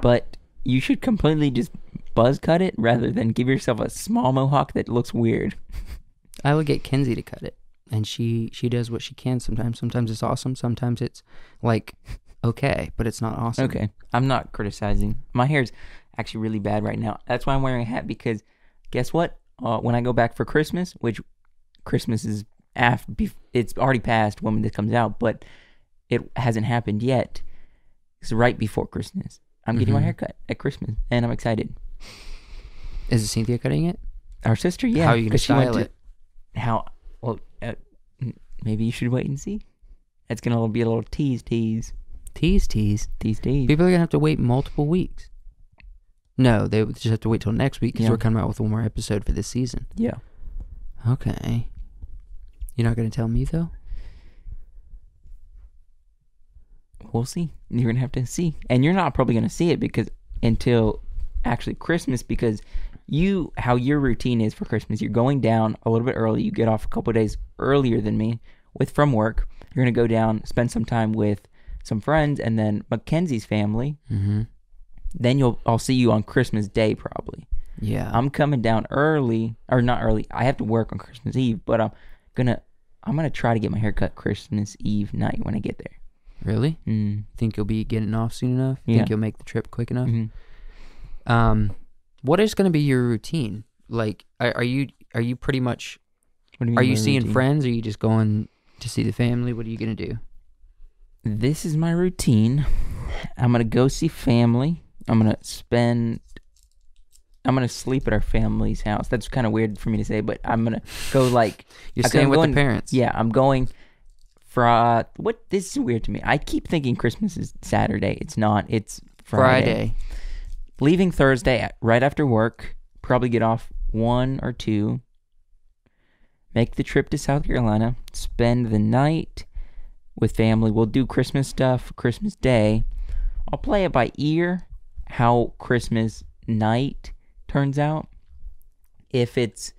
but you should completely just buzz cut it rather than give yourself a small mohawk that looks weird. I would get Kenzie to cut it, and she she does what she can sometimes. Sometimes it's awesome. Sometimes it's like okay, but it's not awesome. Okay. I'm not criticizing. My hair's actually really bad right now. That's why I'm wearing a hat because guess what? Uh, when I go back for Christmas, which Christmas is after, it's already passed when this comes out, but it hasn't happened yet. It's right before Christmas. I'm getting my Mhm. hair cut at Christmas, and I'm excited. Is it Cynthia cutting it? Our sister, yeah. How are you gonna 'cause she went style to- it? How? Well, uh, maybe you should wait and see. It's gonna be a little tease, tease, Tease, tease. tease, tease. People are gonna have to wait multiple weeks. No, they just have to wait till next week because Yeah. we're coming out with one more episode for this season. Yeah. Okay. You're not gonna tell me though. We'll see. You're gonna have to see, and you're not probably gonna see it because until actually Christmas because you how your routine is for Christmas. You're going down a little bit early. You get off a couple days earlier than me with from work. You're gonna go down, spend some time with some friends, and then Mackenzie's family. Mm-hmm. Then you'll I'll see you on Christmas Day probably. Yeah. I'm coming down early, or not early. I have to work on Christmas Eve, but I'm gonna I'm gonna try to get my hair cut Christmas Eve night when I get there. really? Mm. Think you'll be getting off soon enough? Yeah. Think you'll make the trip quick enough? Mhm. Um, what is going to be your routine? Like, are, are you are you pretty much mean are you seeing routine? friends? Or are you just going to see the family? What are you gonna do? This is my routine. I'm gonna go see family. I'm gonna spend. I'm gonna sleep at our family's house. That's kind of weird for me to say, but I'm gonna go like. You're staying I'm with going- the parents. Yeah, I'm going. For uh, what? This is weird to me. I keep thinking Christmas is Saturday. It's not. It's Friday. Friday. leaving Thursday at, right after work. Probably get off one or two. Make the trip to South Carolina. Spend the night with family. We'll do Christmas stuff Christmas Day. I'll play it by ear how Christmas night turns out. If it's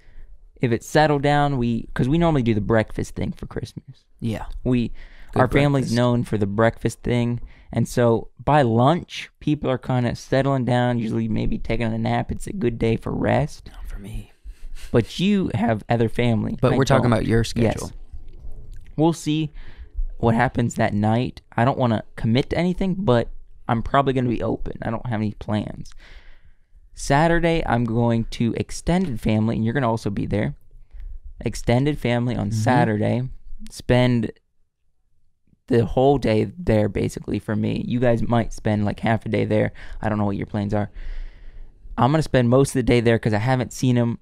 if it's settled down, we because we normally do the breakfast thing for Christmas. Yeah. We Good our family's known for the breakfast thing, and so by lunch, people are kind of settling down. Usually, maybe taking a nap. It's a good day for rest. Not for me. But you have other family. But I we're talking don't. about your schedule. Yes. We'll see what happens that night. I don't want to commit to anything, but I'm probably going to be open. I don't have any plans. Saturday, I'm going to extended family, and you're going to also be there. Extended family on Saturday. Spend the whole day there, basically, for me. You guys might spend like half a day there. I don't know what your plans are. I'm going to spend most of the day there because I haven't seen him.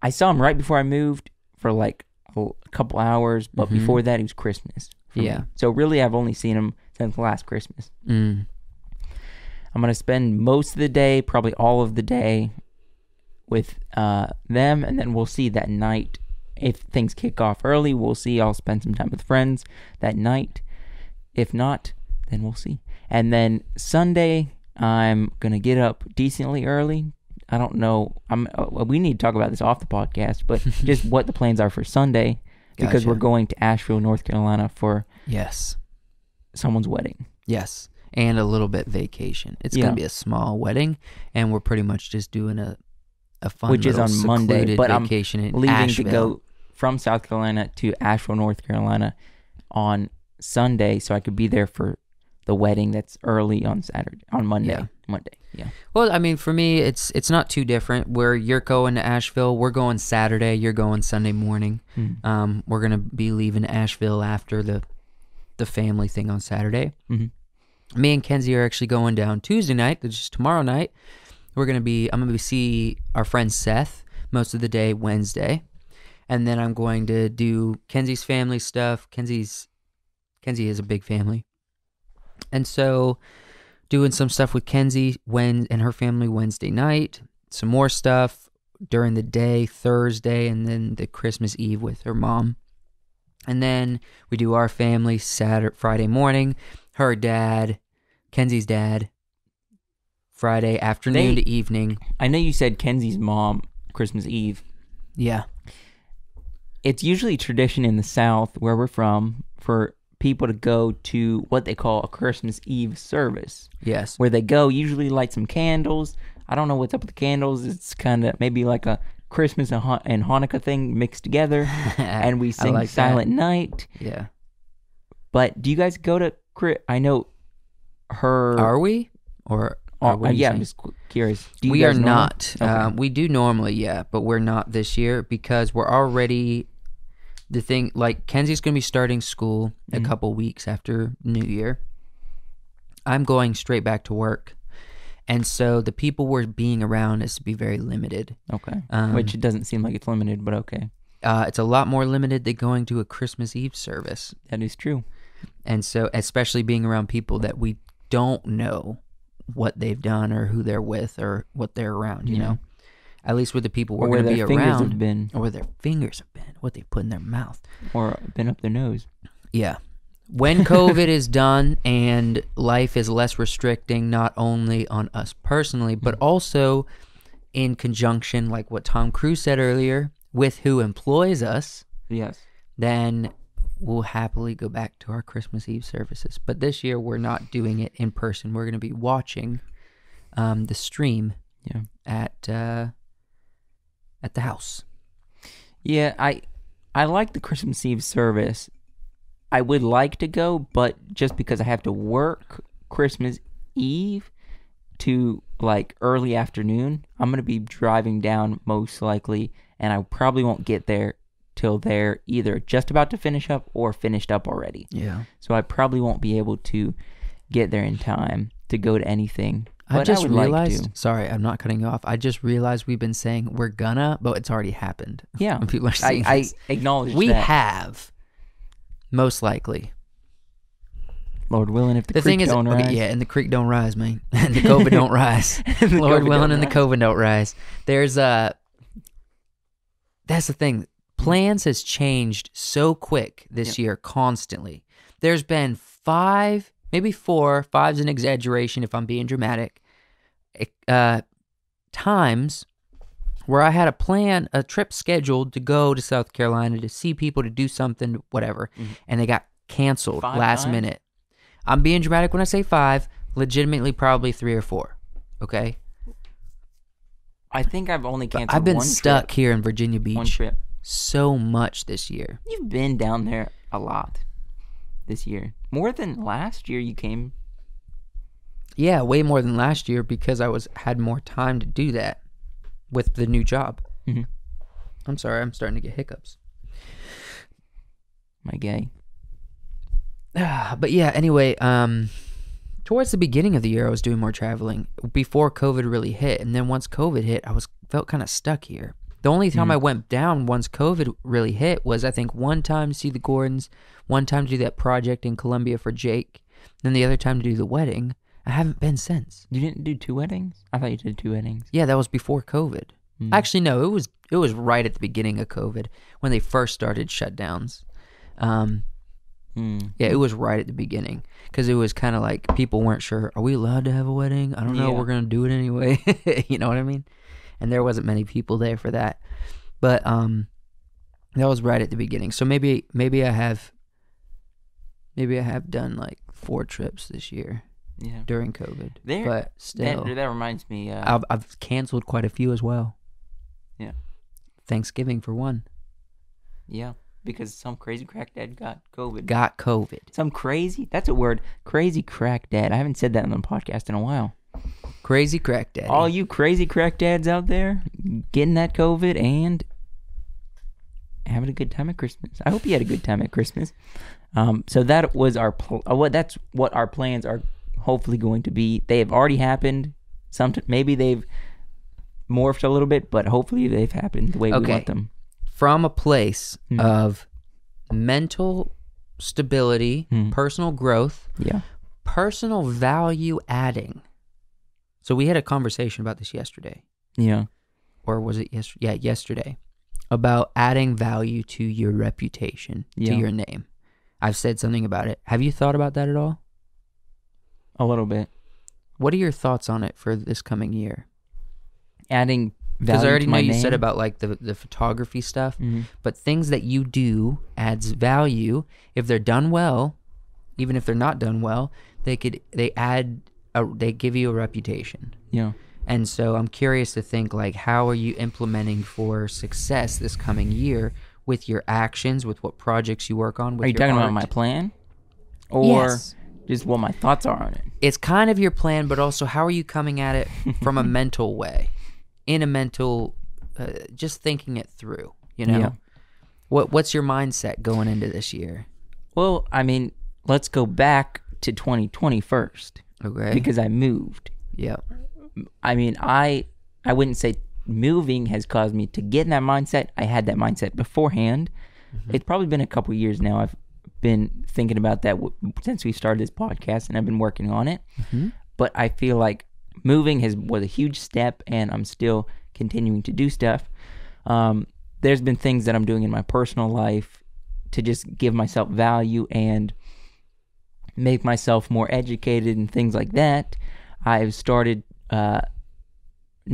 I saw him right before I moved for like a couple hours, but Mhm. before that, it was Christmas. for me. Yeah. So really, I've only seen him since last Christmas. Mm. I'm gonna spend most of the day, probably all of the day, with uh, them, and then we'll see that night. If things kick off early, we'll see. I'll spend some time with friends that night. If not, then we'll see. And then Sunday, I'm gonna get up decently early. I don't know. I'm. Uh, we need to talk about this off the podcast, but just what the plans are for Sunday, because Gotcha. we're going to Asheville, North Carolina, for Yes. someone's wedding. Yes. And a little bit vacation. It's Yeah. gonna be a small wedding, and we're pretty much just doing a a fun Which is on Monday, but I'm vacation leaving Asheville. to go from South Carolina to Asheville, North Carolina on Sunday so I could be there for the wedding that's early on Saturday on Monday. Yeah. Monday. Yeah. Well, I mean, for me, it's it's not too different. Where you're going to Asheville, we're going Saturday. You're going Sunday morning. Mm. Um, we're gonna be leaving Asheville after the the family thing on Saturday. Mhm. Me and Kenzie are actually going down Tuesday night, which is tomorrow night. We're gonna be. I'm gonna be see our friend Seth most of the day Wednesday, and then I'm going to do Kenzie's family stuff. Kenzie's Kenzie is a big family, and so doing some stuff with Kenzie when and her family Wednesday night. Some more stuff during the day Thursday, and then the Christmas Eve with her mom. And then we do our family Saturday, Friday morning. Her dad, Kenzie's dad, Friday afternoon They- to evening. I know you said Kenzie's mom Christmas Eve. Yeah, It's usually tradition in the South where we're from for people to go to what they call a Christmas Eve service. yes, where they go usually light some candles. I don't know what's up with the candles. It's kind of maybe like a Christmas and, Han- and Hanukkah thing mixed together, and we I sing like that. Silent Night. yeah. But do you guys go to? I know her. Are we or uh, are we? yeah, I'm just curious. We are guys know her? not. Okay. Um, we do normally, yeah, but we're not this year because we're already the thing. Like Kenzie's going to be starting school a Mm-hmm. couple weeks after New Year. I'm going straight back to work, and so the people we're being around is to be very limited. okay, um, which it doesn't seem like it's limited, but okay, Uh, it's a lot more limited than going to a Christmas Eve service, that is true. And so especially being around people that we don't know what they've done or who they're with or what they're around. You Yeah. know, at least with the people we're going to be around. have been, or where their fingers have been, what they put in their mouth. or been up their nose. Yeah. When COVID is done and life is less restricting, not only on us personally, but mm-hmm. also in conjunction, like what Tom Cruise said earlier, with who employs us, Yes. then we'll happily go back to our Christmas Eve services. But this year, we're not doing it in person. We're going to be watching um, the stream Yeah. at uh, at the house. Yeah, I I like the Christmas Eve service. I would like to go, but just because I have to work Christmas Eve to like early afternoon, I'm gonna be driving down most likely, and I probably won't get there till they're either just about to finish up or finished up already. Yeah. So I probably won't be able to get there in time to go to anything. I just like realized. to. sorry, I'm not cutting you off. I just realized we've been saying we're gonna, but it's already happened. Yeah, When people are I, seeing I acknowledge we that. have, most likely. Lord willing, if the, The creek thing is, don't okay, rise. yeah, and the creek don't rise, man, and the COVID don't rise. Lord COVID willing, and the rise. COVID don't rise. There's uh That's the thing. Plans has changed so quick this year, constantly. There's been five, maybe four. Five's an exaggeration if I'm being dramatic. Uh, times where I had a plan, a trip scheduled to go to South Carolina to see people, to do something, whatever, and they got canceled Five last times? minute. I'm being dramatic when I say five. Legitimately, probably three or four. Okay, I think I've only but canceled. I've been stuck Trip. here in Virginia Beach One trip. So much this year. You've been down there a lot this year, more than last year. You came. Yeah, way more than last year because I was had more time to do that with the new job. Mhm. I'm sorry, I'm starting to get hiccups. My gay. but yeah, anyway, um towards the beginning of the year I was doing more traveling before COVID really hit and then once COVID hit, I was felt kind of stuck here. The only time I went down once COVID really hit was I think one time to see the Gordons, one time to do that project in Columbia for Jake, then the other time to do the wedding. I haven't been since. You didn't do two weddings? I thought you did two weddings. Yeah, that was before COVID. Hmm. Actually, no, it was it was right at the beginning of COVID when they first started shutdowns. Um, Hmm. yeah, it was right at the beginning because it was kind of like people weren't sure. Are we allowed to have a wedding? I don't know. Yeah. We're gonna do it anyway. you know what I mean? And there wasn't many people there for that, but um, that was right at the beginning. So maybe maybe I have maybe I have done like four trips this year Yeah. during COVID. There- but still, That, that reminds me. Uh, I've, I've canceled quite a few as well. Yeah. Thanksgiving for one. yeah, because some crazy crack dad got COVID. Got COVID. some crazy. That's a word. Crazy crack dad. I haven't said that on the podcast in a while. Crazy crack daddy. All you crazy crack dads out there getting that COVID and having a good time at Christmas. I hope you had a good time at Christmas. Um, so that was our pl- uh, what that's what our plans are hopefully going to be. They have already happened. Some maybe they've morphed a little bit, but hopefully they've happened the way we want them. From a place Hmm. of mental stability, Hmm. personal growth, Yeah. personal value adding. So we had a conversation about this yesterday. Yeah. Or was it yesterday? Yeah, yesterday. About adding value to your reputation, Yeah. to your name. I've said something about it. Have you thought about that at all? A little bit. What are your thoughts on it for this coming year? Adding value. Because I already know you said about like the the photography stuff, Mhm. but things that you do adds value if they're done well, even if they're not done well, they could they add a, they give you a reputation. Yeah. And so I'm curious to think like how are you implementing for success this coming year with your actions, with what projects you work on with Are you talking about my plan? Or Yes. just what my thoughts are on it? it's kind of your plan, but also how are you coming at it from a mental way, in a mental, uh, just thinking it through. You know, Yeah. what what's your mindset going into this year? Well, I mean, let's go back to 2020 first Okay, because I moved. yeah, I mean, I I wouldn't say moving has caused me to get in that mindset. I had that mindset beforehand. It's probably been a couple years now. I've been thinking about that w- since we started this podcast, and I've been working on it. But I feel like moving has was a huge step, and I'm still continuing to do stuff. Um, there's been things that I'm doing in my personal life to just give myself value and make myself more educated and things like that. I've started uh,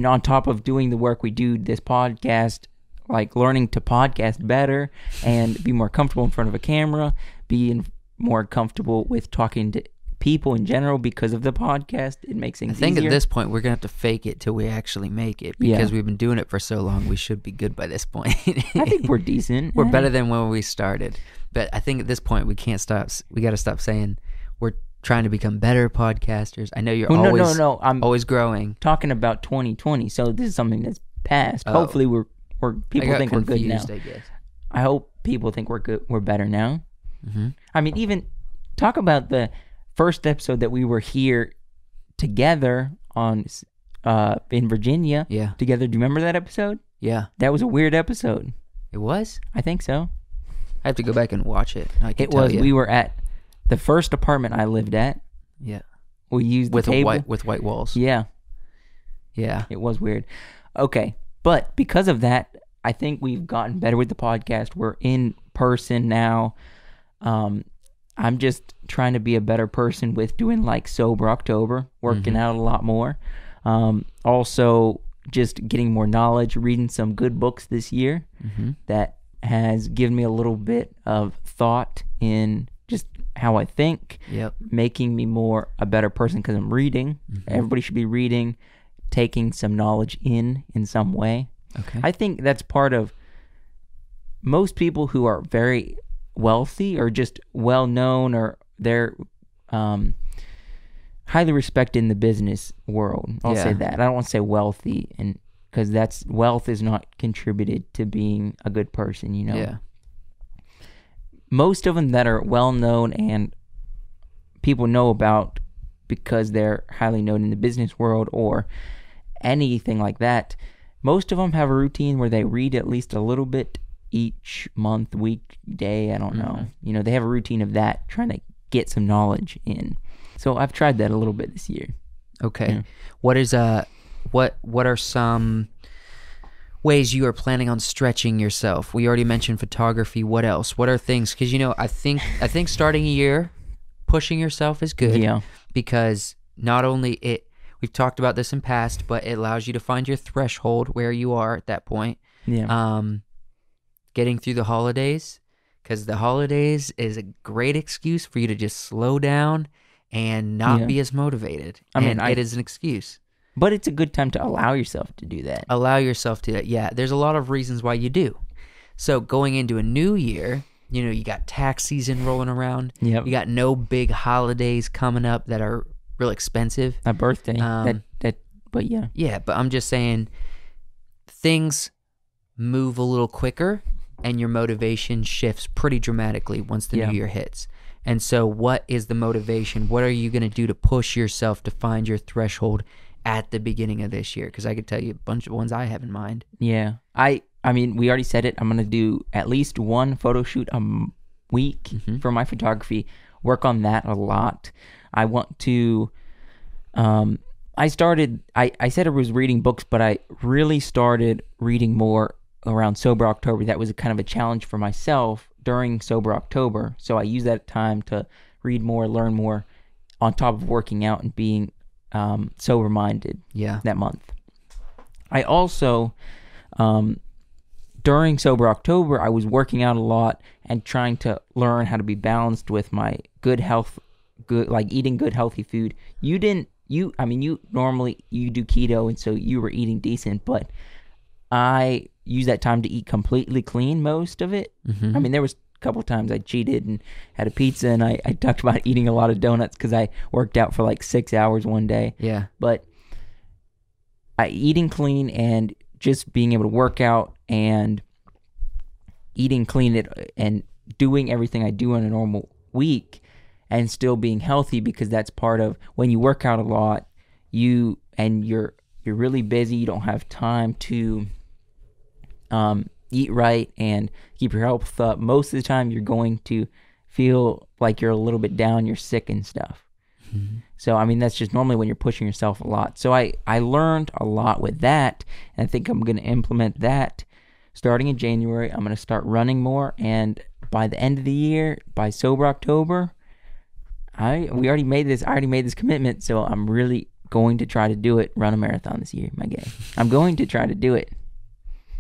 on top of doing the work we do, this podcast, like learning to podcast better and be more comfortable in front of a camera, being more comfortable with talking to people in general because of the podcast. It makes things I think easier. at this point we're gonna have to fake it till we actually make it Yeah. because we've been doing it for so long. We should be good by this point. I think we're decent. we're Yeah. better than when we started. But I think at this point we can't stop. We got to stop saying trying to become better podcasters. I know you're Well, no, no, always no. I'm always growing. talking about 2020. So this is something that's past. Oh. Hopefully, we're we're people think we're good now. I guess. I hope people think we're good. We're better now. hmm I mean, even talk about the first episode that we were here together on uh in Virginia Yeah, together. Do you remember that episode? yeah. That was a weird episode. It was. I think so. I have to go back and watch it. I can It was. you. We were at the first apartment I lived at. yeah We used the with a table. white with white walls. Yeah, Yeah. it was weird. Okay, but because of that, I think we've gotten better with the podcast. We're in person now. Um, I'm just trying to be a better person with doing like sober October, working out a lot more. Um, also, just getting more knowledge, reading some good books this year hmm that has given me a little bit of thought in how I think, Yep. making me more a better person because I'm reading. Everybody should be reading, taking some knowledge in in some way. Okay. I think that's part of most people who are very wealthy or just well known or they're um, highly respected in the business world. I'll say that. I don't want to say wealthy and because that's wealth is not contributed to being a good person, you know. Yeah. Most of them that are well known and people know about because they're highly known in the business world or anything like that. Most of them have a routine where they read at least a little bit each month, week, day. I don't know. You know, they have a routine of that, trying to get some knowledge in. So I've tried that a little bit this year. Okay. Yeah. What is uh what what are some ways you are planning on stretching yourself? We already mentioned photography. What else? What are things cuz you know, I think I think starting a year pushing yourself is good Yeah. because not only it we've talked about this in past, but it allows you to find your threshold where you are at that point. Yeah. Um getting through the holidays cuz the holidays is a great excuse for you to just slow down and not Yeah. be as motivated. I mean, And I- it is an excuse. But it's a good time to allow yourself to do that. Allow yourself to yeah, there's a lot of reasons why you do. So going into a new year, you know, you got tax season rolling around. Yep. You got no big holidays coming up that are real expensive. My birthday. Um, that that but yeah. Yeah, but I'm just saying things move a little quicker and your motivation shifts pretty dramatically once the Yeah. new year hits. And so what is the motivation? What are you going to do to push yourself to find your threshold at the beginning of this year? Cuz I could tell you a bunch of ones I have in mind. Yeah. I I mean, we already said it. I'm going to do at least one photo shoot a week Mm-hmm. for my photography. Work on that a lot. I want to um I started I I said I was reading books, but I really started reading more around sober October. That was a kind of a challenge for myself during sober October. So I use that time to read more, learn more on top of working out and being um, sober minded Yeah. that month. I also, um, during Sober October, I was working out a lot and trying to learn how to be balanced with my good health, good like eating good healthy food. You didn't, you, I mean, you normally you do keto, and so you were eating decent, but I use that time to eat completely clean most of it. Mhm. I mean, there was couple times I cheated and had a pizza, and I, I talked about eating a lot of donuts because I worked out for like six hours one day Yeah. but I, eating clean and just being able to work out and eating clean it and doing everything I do on a normal week and still being healthy because that's part of when you work out a lot you and you're you're really busy you don't have time to um, eat right and keep your health up most of the time you're going to feel like you're a little bit down you're sick and stuff mm-hmm. so I mean that's just normally when you're pushing yourself a lot. So I I learned a lot with that, and I think I'm going to implement that starting in January. I'm going to start running more, and by the end of the year, by sober October, I we already made this. I already made this commitment, so I'm really going to try to do it. Run a marathon this year, my guy. I'm going to try to do it.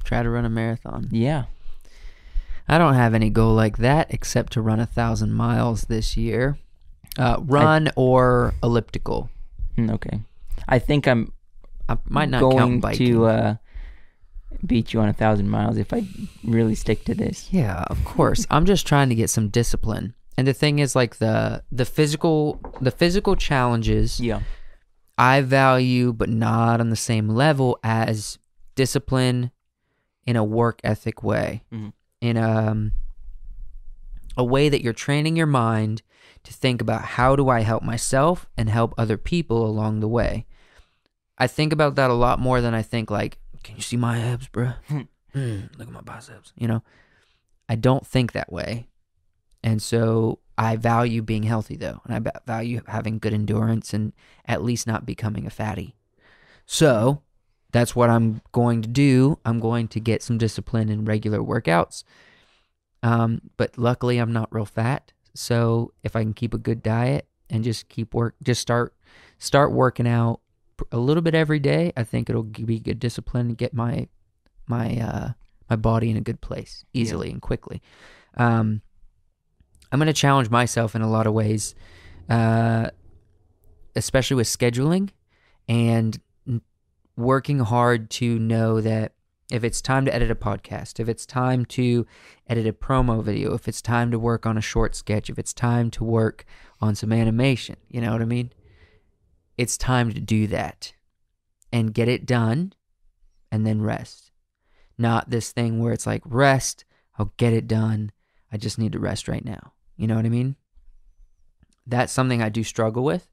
Try to run a marathon. Yeah. I don't have any goal like that except to run a thousand miles this year. Uh, run or elliptical. Mm, Okay. I think I'm I might not count going to uh, beat you on a thousand miles if I really stick to this. Yeah, of course. I'm just trying to get some discipline. And the thing is like the the physical the physical challenges Yeah. I value but not on the same level as discipline in a work ethic way. Mhm. In um a way that you're training your mind to think about how do I help myself and help other people along the way. I think about that a lot more than I think like, can you see my abs, bro? Mm, look at my biceps. You know, I don't think that way. And so I value being healthy though. And I value having good endurance and at least not becoming a fatty. So that's what I'm going to do. I'm going to get some discipline in regular workouts. Um, but luckily I'm not real fat. So if I can keep a good diet and just keep work, just start, start working out a little bit every day, I think it'll be good discipline and get my my uh my body in a good place easily and quickly. Um I'm going to challenge myself in a lot of ways uh especially with scheduling and working hard to know that if it's time to edit a podcast, if it's time to edit a promo video, if it's time to work on a short sketch, if it's time to work on some animation, you know what I mean? It's time to do that and get it done and then rest. Not this thing where it's like, rest, I'll get it done. I just need to rest right now. You know what I mean? That's something I do struggle with.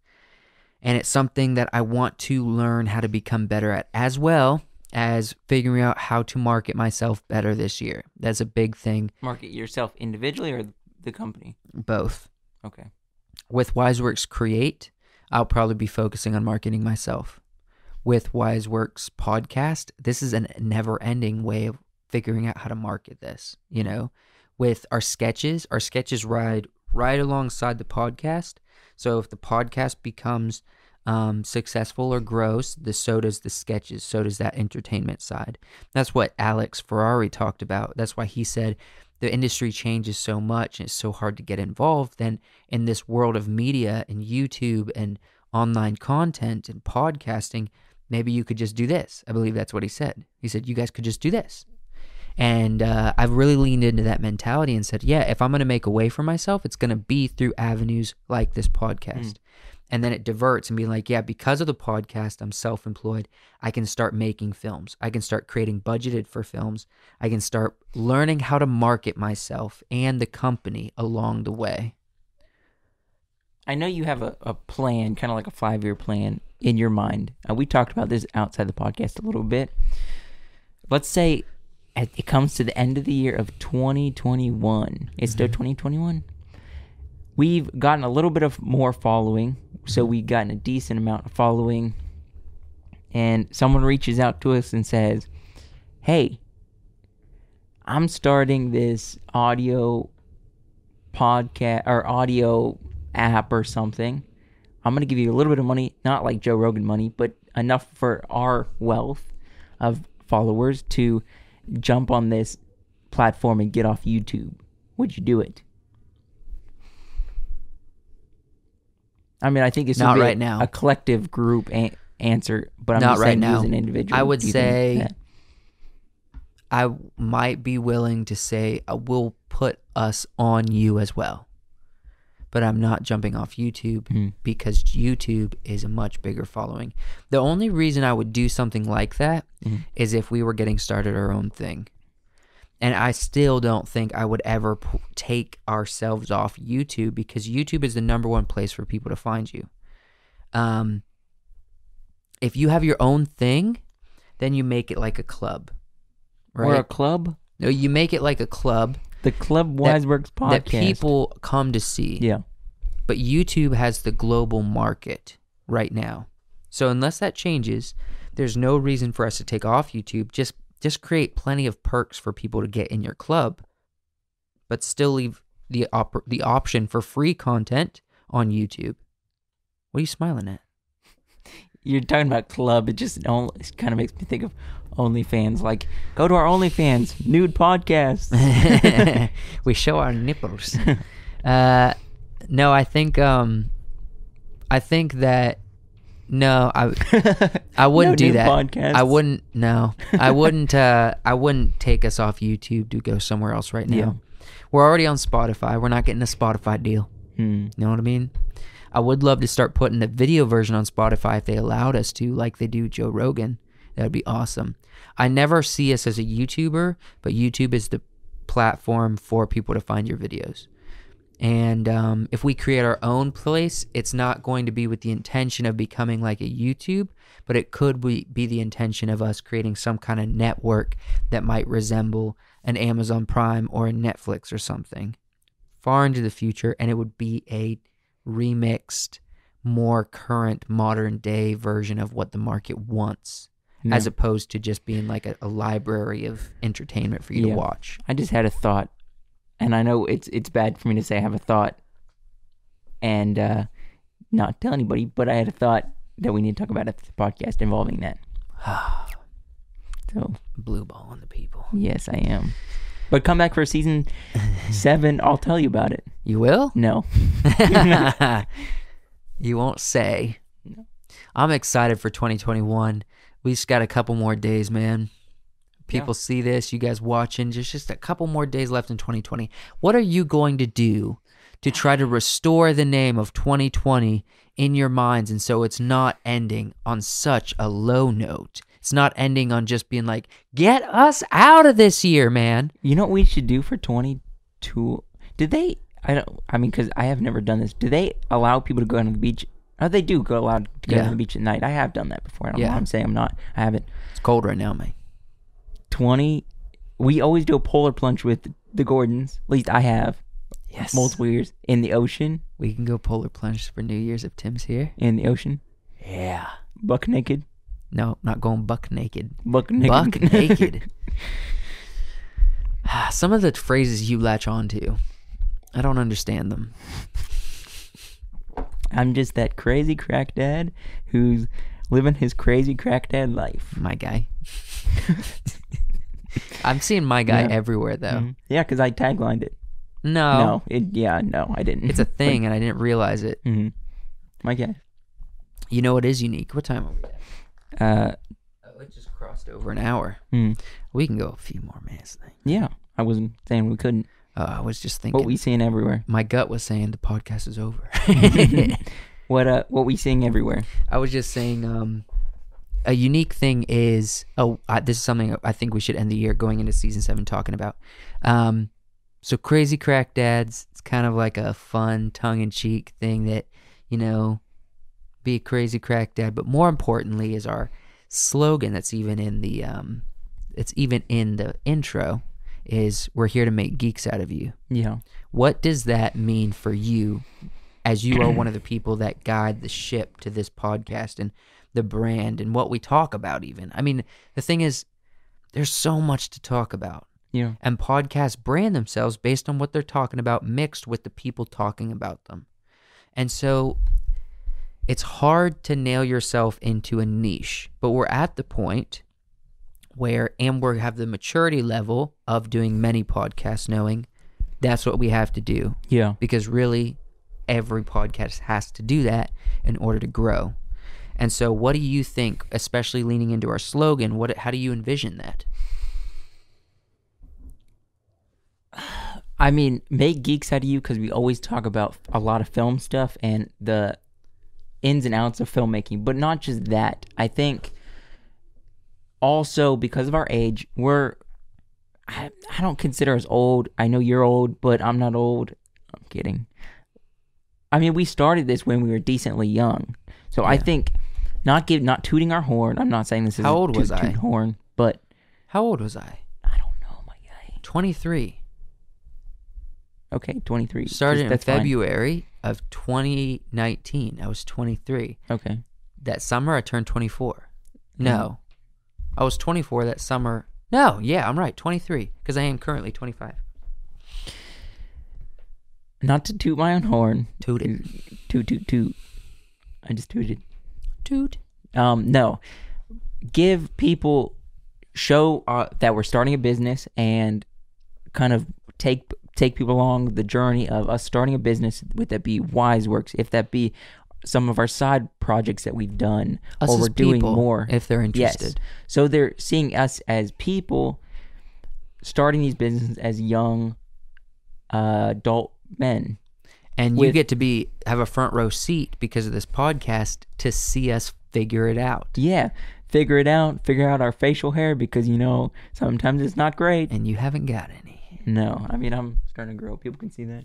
And it's something that I want to learn how to become better at, as well as figuring out how to market myself better this year. That's a big thing, Market yourself individually or the company. both. Okay. With WiseWorks Create, I'll probably be focusing on marketing myself. With WiseWorks Podcast, this is a never ending way of figuring out how to market this. You know, with our sketches, our sketches ride right alongside the podcast. So if the podcast becomes um, successful or grows, the so does the sketches, so does that entertainment side. That's what Alex Ferrari talked about. That's why he said the industry changes so much and it's so hard to get involved. Then in this world of media and YouTube and online content and podcasting, maybe you could just do this. I believe that's what he said. He said you guys could just do this. And uh, I've really leaned into that mentality and said, yeah, if I'm going to make a way for myself, it's going to be through avenues like this podcast. And then it diverts and be like, yeah, because of the podcast, I'm self employed. I can start making films. I can start creating budgeted for films. I can start learning how to market myself and the company along the way. I know you have a, a plan, kind of like a five year plan in your mind. And we talked about this outside the podcast a little bit. Let's say it comes to the end of the year of 2021. It's still mm-hmm. 2021. We've gotten a little bit of more following. So mm-hmm. we've gotten a decent amount of following. And someone reaches out to us and says, Hey, I'm starting this audio podcast or audio app or something. I'm going to give you a little bit of money, not like Joe Rogan money, but enough for our wealth of followers to jump on this platform and get off YouTube. Would you do it? I mean, I think it's Not right now. a collective group a- answer, but I'm Not right saying now. as an individual. I would do you think say- I might be willing to say uh, I will put us on you as well. But I'm not jumping off YouTube Mhm. because YouTube is a much bigger following. The only reason I would do something like that is Mhm. if we were getting started our own thing. And I still don't think I would ever p- take ourselves off YouTube because YouTube is the number one place for people to find you. Um, if you have your own thing, then you make it like a club, or a club, no, you make it like a club the Club Works podcast. that people come to see. yeah. But YouTube has the global market right now. So unless that changes, there's no reason for us to take off YouTube. Just just create plenty of perks for people to get in your club, but still leave the op- the option for free content on YouTube. What are you smiling at? you're talking about club. It just only, it kind of makes me think of OnlyFans. Like, go to our OnlyFans nude podcast. we show our nipples. uh, no, I think um, I think that no, I I wouldn't do nude that. podcasts. I wouldn't. No, I wouldn't. Uh, I wouldn't take us off YouTube to go somewhere else right now. Yeah. We're already on Spotify. We're not getting a Spotify deal. Hmm. You know what I mean? I would love to start putting the video version on Spotify if they allowed us to, like they do Joe Rogan. That would be awesome. I never see us as a YouTuber, but YouTube is the platform for people to find your videos. And um, if we create our own place, it's not going to be with the intention of becoming like a YouTube, but it could be, be the intention of us creating some kind of network that might resemble an Amazon Prime or a Netflix or something far into the future. And it would be a remixed, more current, modern day version of what the market wants, as opposed to just being like a, a library of entertainment for you Yeah. to watch. I just had a thought, and I know it's it's bad for me to say I have a thought, and uh, not tell anybody. But I had a thought that we need to talk about at the podcast involving that. so Blue ball on the people. yes, I am. But come back for season seven. I'll tell you about it. You will? No, you won't say. I'm excited for 2021. We just got a couple more days, man. People see this, you guys watching, just just a couple more days left in 2020. What are you going to do to try to restore the name of 2020 in your minds and so it's not ending on such a low note? It's not ending on just being like, "Get us out of this year, man." you know what we should do for twenty two? Did they? I don't. I mean, because I have never done this. Do they allow people to go on the beach? Oh, they do go allowed to go Yeah. on the beach at night. I have done that before. I don't know Yeah. why I'm saying I'm not. I haven't. It's cold right now, man. 20 we always do a polar plunge with the gordons at least i have Yes. multiple years in the ocean We can go polar plunge for New Year's if Tim's here. in the ocean Yeah. buck naked No, not going buck naked. buck naked Buck naked. Ah, some of the phrases you latch onto, I don't understand them. I'm just that crazy crack dad who's living his crazy crack dad life My guy. I'm seeing my guy Yeah. everywhere though. Mhm. yeah because i taglined it No, no it yeah no i didn't it's a thing, and I didn't realize it. hmm my guy You know, it is unique. What time are we at? uh Oh, it just crossed over an hour. mm, We can go a few more minutes. Yeah i wasn't saying we couldn't Uh, I was just thinking. what we seeing everywhere my gut was saying the podcast is over. what uh what we seeing everywhere I was just saying, um, a unique thing is, oh, I, this is something I think we should end the year going into season seven talking about. Um, so crazy crack dads, it's kind of like a fun tongue in cheek thing that, you know, be a crazy crack dad. But more importantly, is our slogan that's even in the, um, it's even in the intro, is we're here to make geeks out of you. yeah What does that mean for you as you are one of the people that guide the ship to this podcast and the brand and what we talk about even? I mean, the thing is there's so much to talk about. yeah And podcasts brand themselves based on what they're talking about mixed with the people talking about them. And so it's hard to nail yourself into a niche, but we're at the point where and we have the maturity level of doing many podcasts knowing that's what we have to do yeah because really every podcast has to do that in order to grow. And so what do you think especially leaning into our slogan what how do you envision that? I mean, make geeks out of you because we always talk about a lot of film stuff and the ins and outs of filmmaking, but not just that. I think also because of our age, we're I, I don't consider us old. I know you're old, but I'm not old. I'm kidding. I mean, we started this when we were decently young, so I think not give not tooting our horn. I'm not saying this is How a old was toot, I? toot horn, but How old was I? I don't know, my guy. 23. Okay, 23. Started in That's fine. February of 2019. I was 23. Okay. That summer I turned 24. No. I was 24 that summer. No, yeah, I'm right. 23 because I am currently 25. Not to toot my own horn. Toot it. Toot, toot, toot. I just tooted. Toot. Um, no, give people show uh, that we're starting a business and kind of take take people along the journey of us starting a business. Would that be wise works If that be some of our side projects that we've done, Us or we're doing people, more if they're Yes. interested. So they're seeing us as people starting these businesses as young uh, adult men. and you with- get to be have a front row seat because of this podcast to see us figure it out. Yeah, figure it out. Figure out our facial hair because you know sometimes it's not great. And you haven't got any. No, I mean I'm starting to grow. People can see that.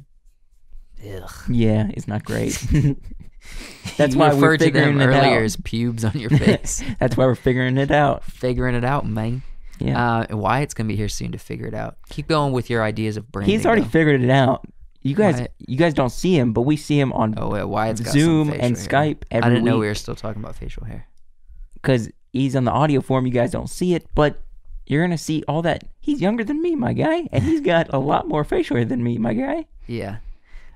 Ugh. Yeah, it's not great. That's you why we're referred to figuring them it earlier out. as pubes on your face. That's why we're figuring it out. figuring it out, man. Yeah, Uh, Wyatt's gonna be here soon to figure it out. Keep going with your ideas of branding. he's already though. figured it out. You guys, Wyatt- you guys don't see him, but we see him on Oh, wait, Wyatt's Zoom and hair. Skype I didn't know we were still talking about facial hair. because he's on the audio form. You guys don't see it, but you're gonna see all that. He's younger than me, my guy, and he's got a lot more facial hair than me, my guy. Yeah.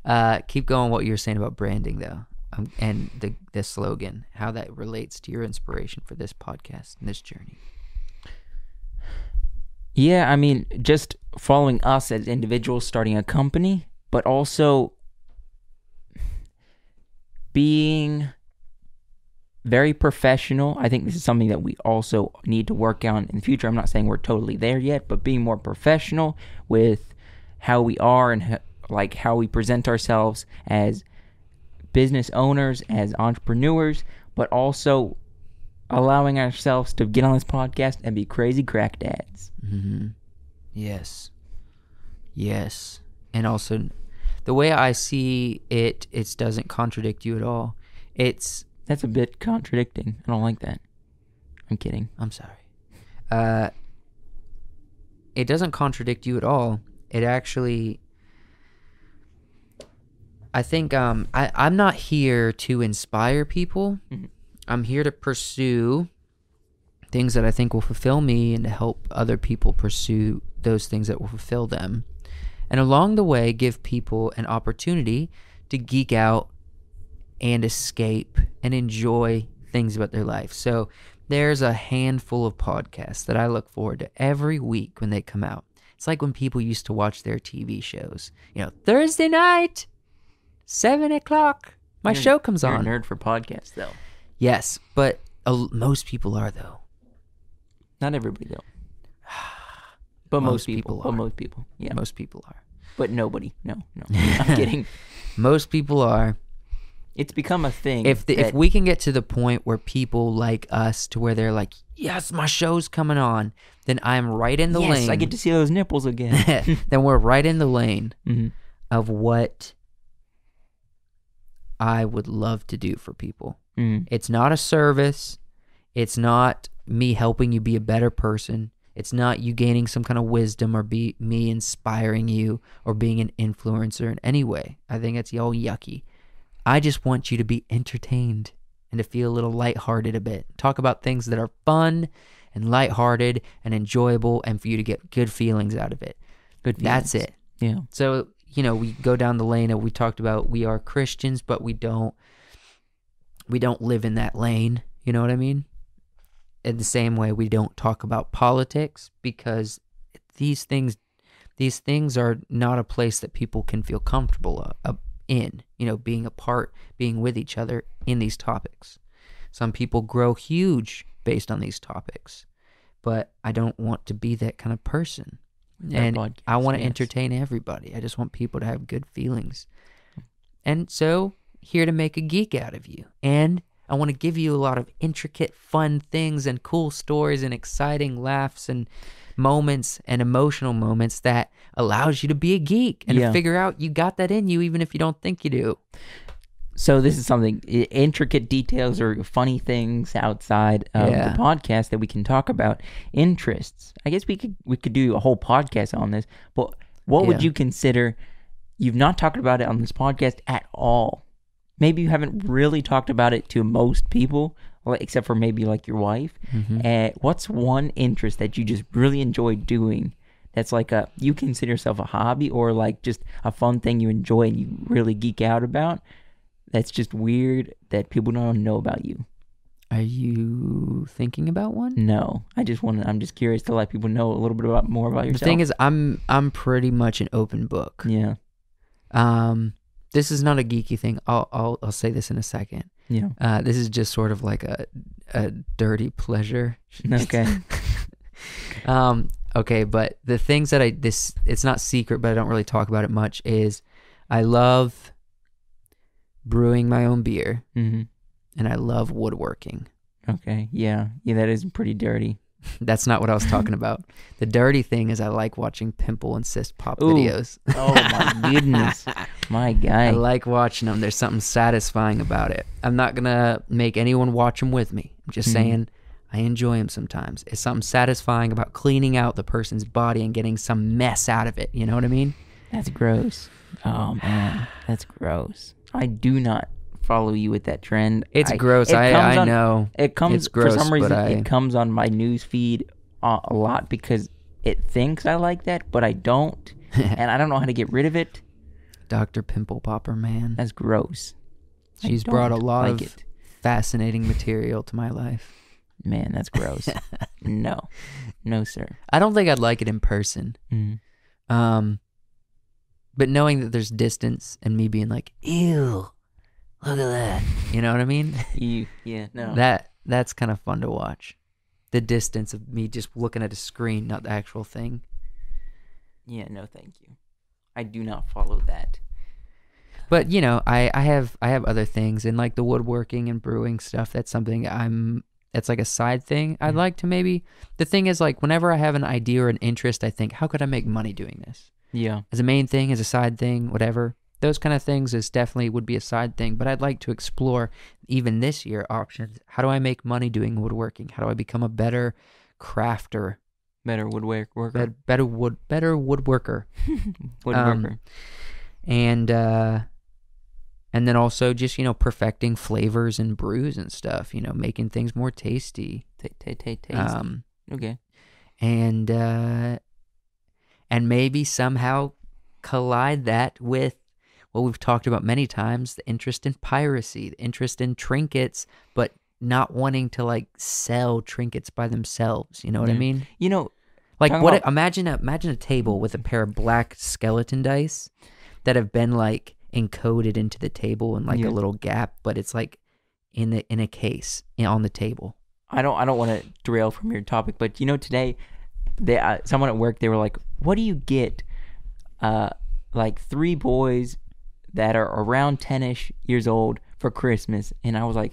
Uh, keep going. What you were saying about branding, though, um, and the the slogan, how that relates to your inspiration for this podcast and this journey. Yeah, I mean, just following us as individuals starting a company, but also being very professional. I think this is something that we also need to work on in the future. I'm not saying we're totally there yet, but being more professional with how we are and like how we present ourselves as business owners, as entrepreneurs, but also allowing ourselves to get on this podcast and be crazy crack dads. Mm-hmm. Yes. Yes. And also, the way I see it, it doesn't contradict you at all. It's That's a bit contradicting. I don't like that. I'm kidding. I'm sorry. Uh, it doesn't contradict you at all. It actually, I think, um, I I'm not here to inspire people. Mhm. I'm here to pursue things that I think will fulfill me and to help other people pursue those things that will fulfill them. And along the way, give people an opportunity to geek out and escape and enjoy things about their life. So there's a handful of podcasts that I look forward to every week when they come out. It's like when people used to watch their TV shows. You know, Thursday night, seven o'clock, my You're- show comes on. a nerd for podcasts, though. Yes, but uh, most people are though. Not everybody, though. But most, Most people. people But most people. Yeah. Most people are. But nobody. No, no. I'm kidding. Most people are. It's become a thing. If the, if we can get to the point where people like us to where they're like, yes, my show's coming on, then I'm right in the yes, lane. I get to see those nipples again. then we're right in the lane Mhm. of what I would love to do for people. Mhm. It's not a service. It's not me helping you be a better person. It's not you gaining some kind of wisdom or be me inspiring you or being an influencer in any way. I think it's all yucky. I just want you to be entertained and to feel a little lighthearted a bit. Talk about things that are fun and lighthearted and enjoyable and for you to get good feelings out of it. Good. That's it. Yeah. So, you know, we go down the lane of we talked about we are Christians, but we don't we don't live in that lane. You know what I mean? In the same way we don't talk about politics because these things these things are not a place that people can feel comfortable uh, in, you know, being apart, being with each other in these topics. Some people grow huge based on these topics, but I don't want to be that kind of person And podcast, I want to yes. entertain everybody. I just want people to have good feelings. And so, here to make a geek out of you. And I want to give you a lot of intricate, fun things and cool stories and exciting laughs and moments and emotional moments that allows you to be a geek and Yeah. to figure out you got that in you even if you don't think you do. So this is something intricate details or funny things outside of Yeah. the podcast that we can talk about. Interests. I guess we could we could do a whole podcast on this. But what would you consider? You've not talked about it on this podcast at all. Maybe you haven't really talked about it to most people, except for maybe like your wife. Mm-hmm. Uh, what's one interest that you just really enjoy doing? That's like a you consider yourself a hobby or like just a fun thing you enjoy and you really geek out about. That's just weird that people don't know about you. Are you thinking about one? No, I just want to. I'm just curious to let people know a little bit about more about yourself. The thing is, I'm I'm pretty much an open book. yeah, Um, this is not a geeky thing. I'll I'll I'll say this in a second. yeah. Uh, this is just sort of like a a dirty pleasure. Okay. Um, okay, but the things that I this it's not secret, but I don't really talk about it much. Is I love brewing my own beer, hmm and I love woodworking. Okay. Yeah. Yeah. That is pretty dirty. That's not what I was talking about. The dirty thing is I like watching pimple and cyst pop Ooh. videos. Oh my goodness, my guy. I like watching them. There's something satisfying about it. I'm not gonna make anyone watch them with me. I'm just Mhm. saying I enjoy them sometimes. It's something satisfying about cleaning out the person's body and getting some mess out of it. You know what I mean? That's gross. Oh man, that's gross. I do not follow you with that trend. It's I- gross. it I I on- know. It comes It's gross, for some reason. I- It comes on my news feed uh, a lot because it thinks I like that, but I don't, and I don't know how to get rid of it. Dr. Pimple Popper, man. That's gross. She's brought a lot like of it. fascinating material to my life. Man, that's gross. no, no, sir. I don't think I'd like it in person. Mm. Um, but knowing that there's distance and me being like, ew, look at that. You know what I mean? You, yeah, no. That that's kind of fun to watch. The distance of me just looking at a screen, not the actual thing. yeah, no, thank you. I do not follow that. But you know, I I have I have other things and like the woodworking and brewing stuff. That's something I'm. That's like a side thing. I'd Mhm. like to maybe. The thing is, like, whenever I have an idea or an interest, I think, how could I make money doing this? Yeah, As a main thing, as a side thing, whatever. Those kind of things is definitely would be a side thing. But I'd like to explore even this year options. How do I make money doing woodworking? How do I become a better crafter, better woodwork worker, bet- better wood, better woodworker? woodworker. and uh and then also just you know perfecting flavors and brews and stuff you know making things more tasty Ta- ta- ta- tasty. um okay. and uh and maybe somehow collide that with what we've talked about many times the interest in piracy the interest in trinkets but not wanting to like sell trinkets by themselves you know what i mean You know, like what? about- imagine a imagine a table with a pair of black skeleton dice that have been like encoded into the table in like Yeah. a little gap, but it's like in the in a case in, on the table. I don't I don't want to derail from your topic, but you know today, they uh, someone at work they were like, "What do you get?" Uh, like three boys that are around ten-ish years old for Christmas, and I was like,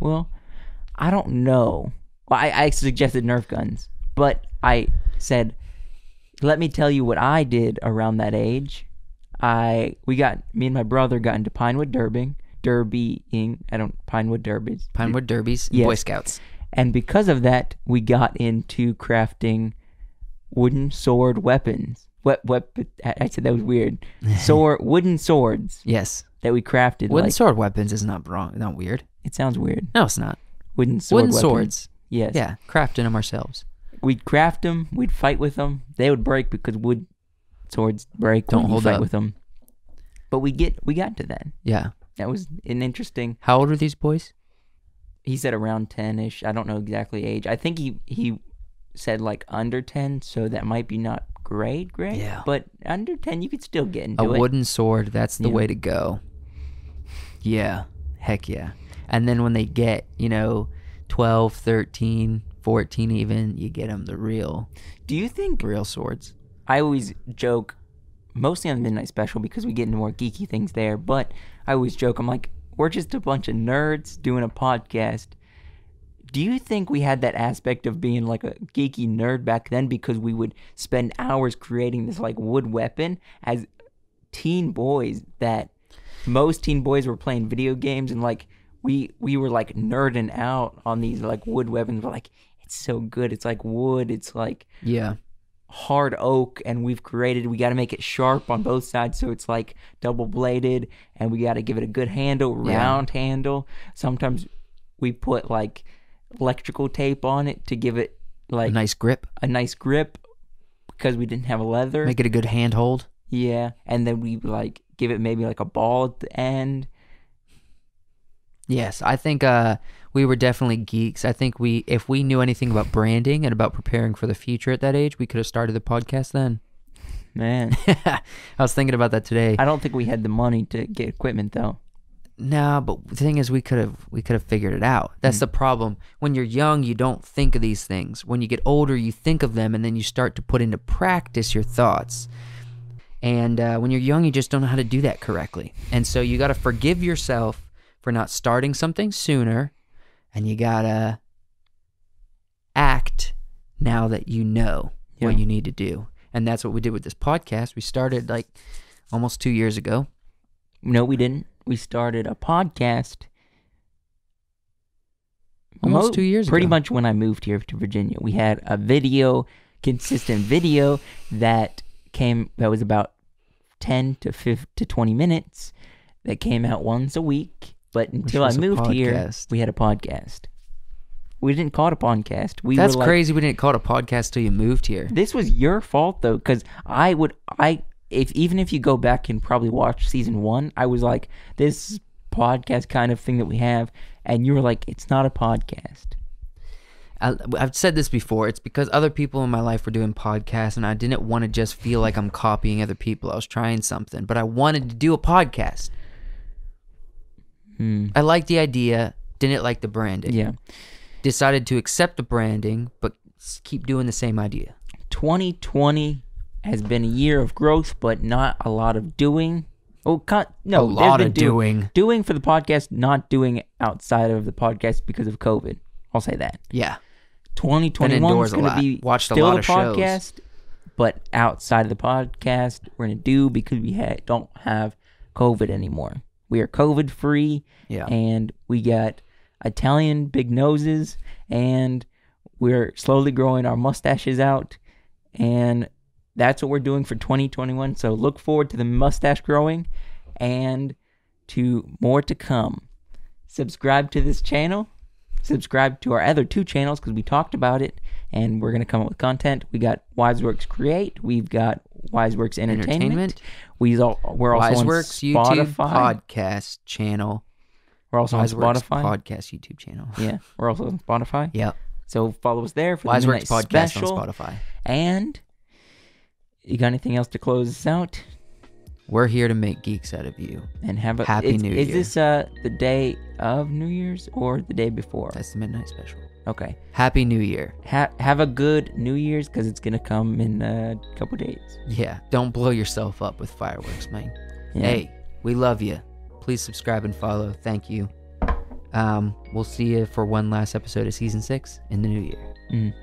"Well, I don't know." Well, I, I suggested Nerf guns, but I said, "Let me tell you what I did around that age." I we got me and my brother got into Pinewood Derbying, derbying. I don't Pinewood derbies. Pinewood derbies, Yes. Boy Scouts. And because of that, we got into crafting wooden sword weapons. What? What? I said that was weird. Sword, wooden swords Yes, that we crafted. wooden like, sword weapons is not wrong, not weird. It sounds weird. No, it's not. Wooden sword. wooden weapons. swords. Yes. Yeah, crafting them ourselves. We'd craft them. We'd fight with them. They would break because wood swords break. Don't when you hold fight up. with them. But we get we got to that. Yeah. That was an interesting. How old are these boys? He said around ten ish. I don't know exactly age. I think he he said like under ten, so that might be not great, great. Yeah. But under ten, you could still get into a it. wooden sword that's the Yeah. way to go yeah heck yeah and then when they get you know 12 13 14 even you get them the real Do you think real swords I always joke, mostly on the Midnight Special because we get into more geeky things there, but I always joke, I'm like, we're just a bunch of nerds doing a podcast. Do you think we had that aspect of being like a geeky nerd back then because we would spend hours creating this like wood weapon as teen boys that most teen boys were playing video games and like we we were like nerding out on these like wood weapons. We're like, it's so good. It's like wood. It's like yeah hard oak and we've created we got to make it sharp on both sides so it's like double bladed and we got to give it a good handle Yeah. round handle sometimes we put like electrical tape on it to give it like a nice grip a nice grip because we didn't have a leather make it a good handhold yeah and then we like give it maybe like a ball at the end Yes, I think uh, we were definitely geeks. I think we, if we knew anything about branding and about preparing for the future at that age, we could have started the podcast then. Man, I was thinking about that today. I don't think we had the money to get equipment though. No, but the thing is, we could have we could have figured it out. That's the problem. When you're young, you don't think of these things. When you get older, you think of them, and then you start to put into practice your thoughts. And uh, when you're young, you just don't know how to do that correctly. And so you got to forgive yourself for not starting something sooner, and you gotta act now that you know Yeah. what you need to do. And that's what we did with this podcast. We started like almost two years ago. No, we didn't. We started a podcast Almost mo- two years Pretty ago. much when I moved here to Virginia, we had a video, consistent video that came that was about ten to 15 to twenty minutes that came out once a week. But until I moved here, we had a podcast. We didn't call it a podcast. We That's were like, crazy. We didn't call it a podcast till you moved here. This was your fault though, because I would I if even if you go back and probably watch season one, I was like this podcast kind of thing that we have, and you were like, it's not a podcast. I, I've said this before. It's because other people in my life were doing podcasts, and I didn't want to just feel like I'm copying other people. I was trying something, but I wanted to do a podcast. Hmm. I liked the idea, didn't like the branding. Yeah, Decided to accept the branding, but keep doing the same idea. 2020 has been a year of growth, but not a lot of doing. Oh, cut no, A lot of do- doing. doing for the podcast, not doing outside of the podcast because of COVID. I'll say that. Yeah. 2021 indoors is going to be Watched a still lot the of shows. podcast, but outside of the podcast, we're going to do because we ha- don't have COVID anymore. We are COVID free, Yeah. and we got Italian big noses, and we're slowly growing our mustaches out, and that's what we're doing for 2021. So look forward to the mustache growing, and to more to come. Subscribe to this channel subscribe to our other two channels because we talked about it and we're going to come up with content. We got Wiseworks Create, we've got Wiseworks Entertainment. Entertainment. We all, we're also Wiseworks on YouTube podcast channel. we're also on Spotify. podcast YouTube channel. yeah, we're also on Spotify. Yep. So follow us there for the Wiseworks midnight podcast special. on Spotify. And you got anything else to close us out? We're here to make geeks out of you. And have a Happy New Is this uh the day of New Year's or the day before? That's the midnight special. Okay. Happy New Year. Ha- have a good New Year's because it's gonna come in a couple days. Yeah, don't blow yourself up with fireworks, man. Yeah. Hey, we love you. Please subscribe and follow. Thank you. Um, we'll see you for one last episode of season six in the new year. Mm.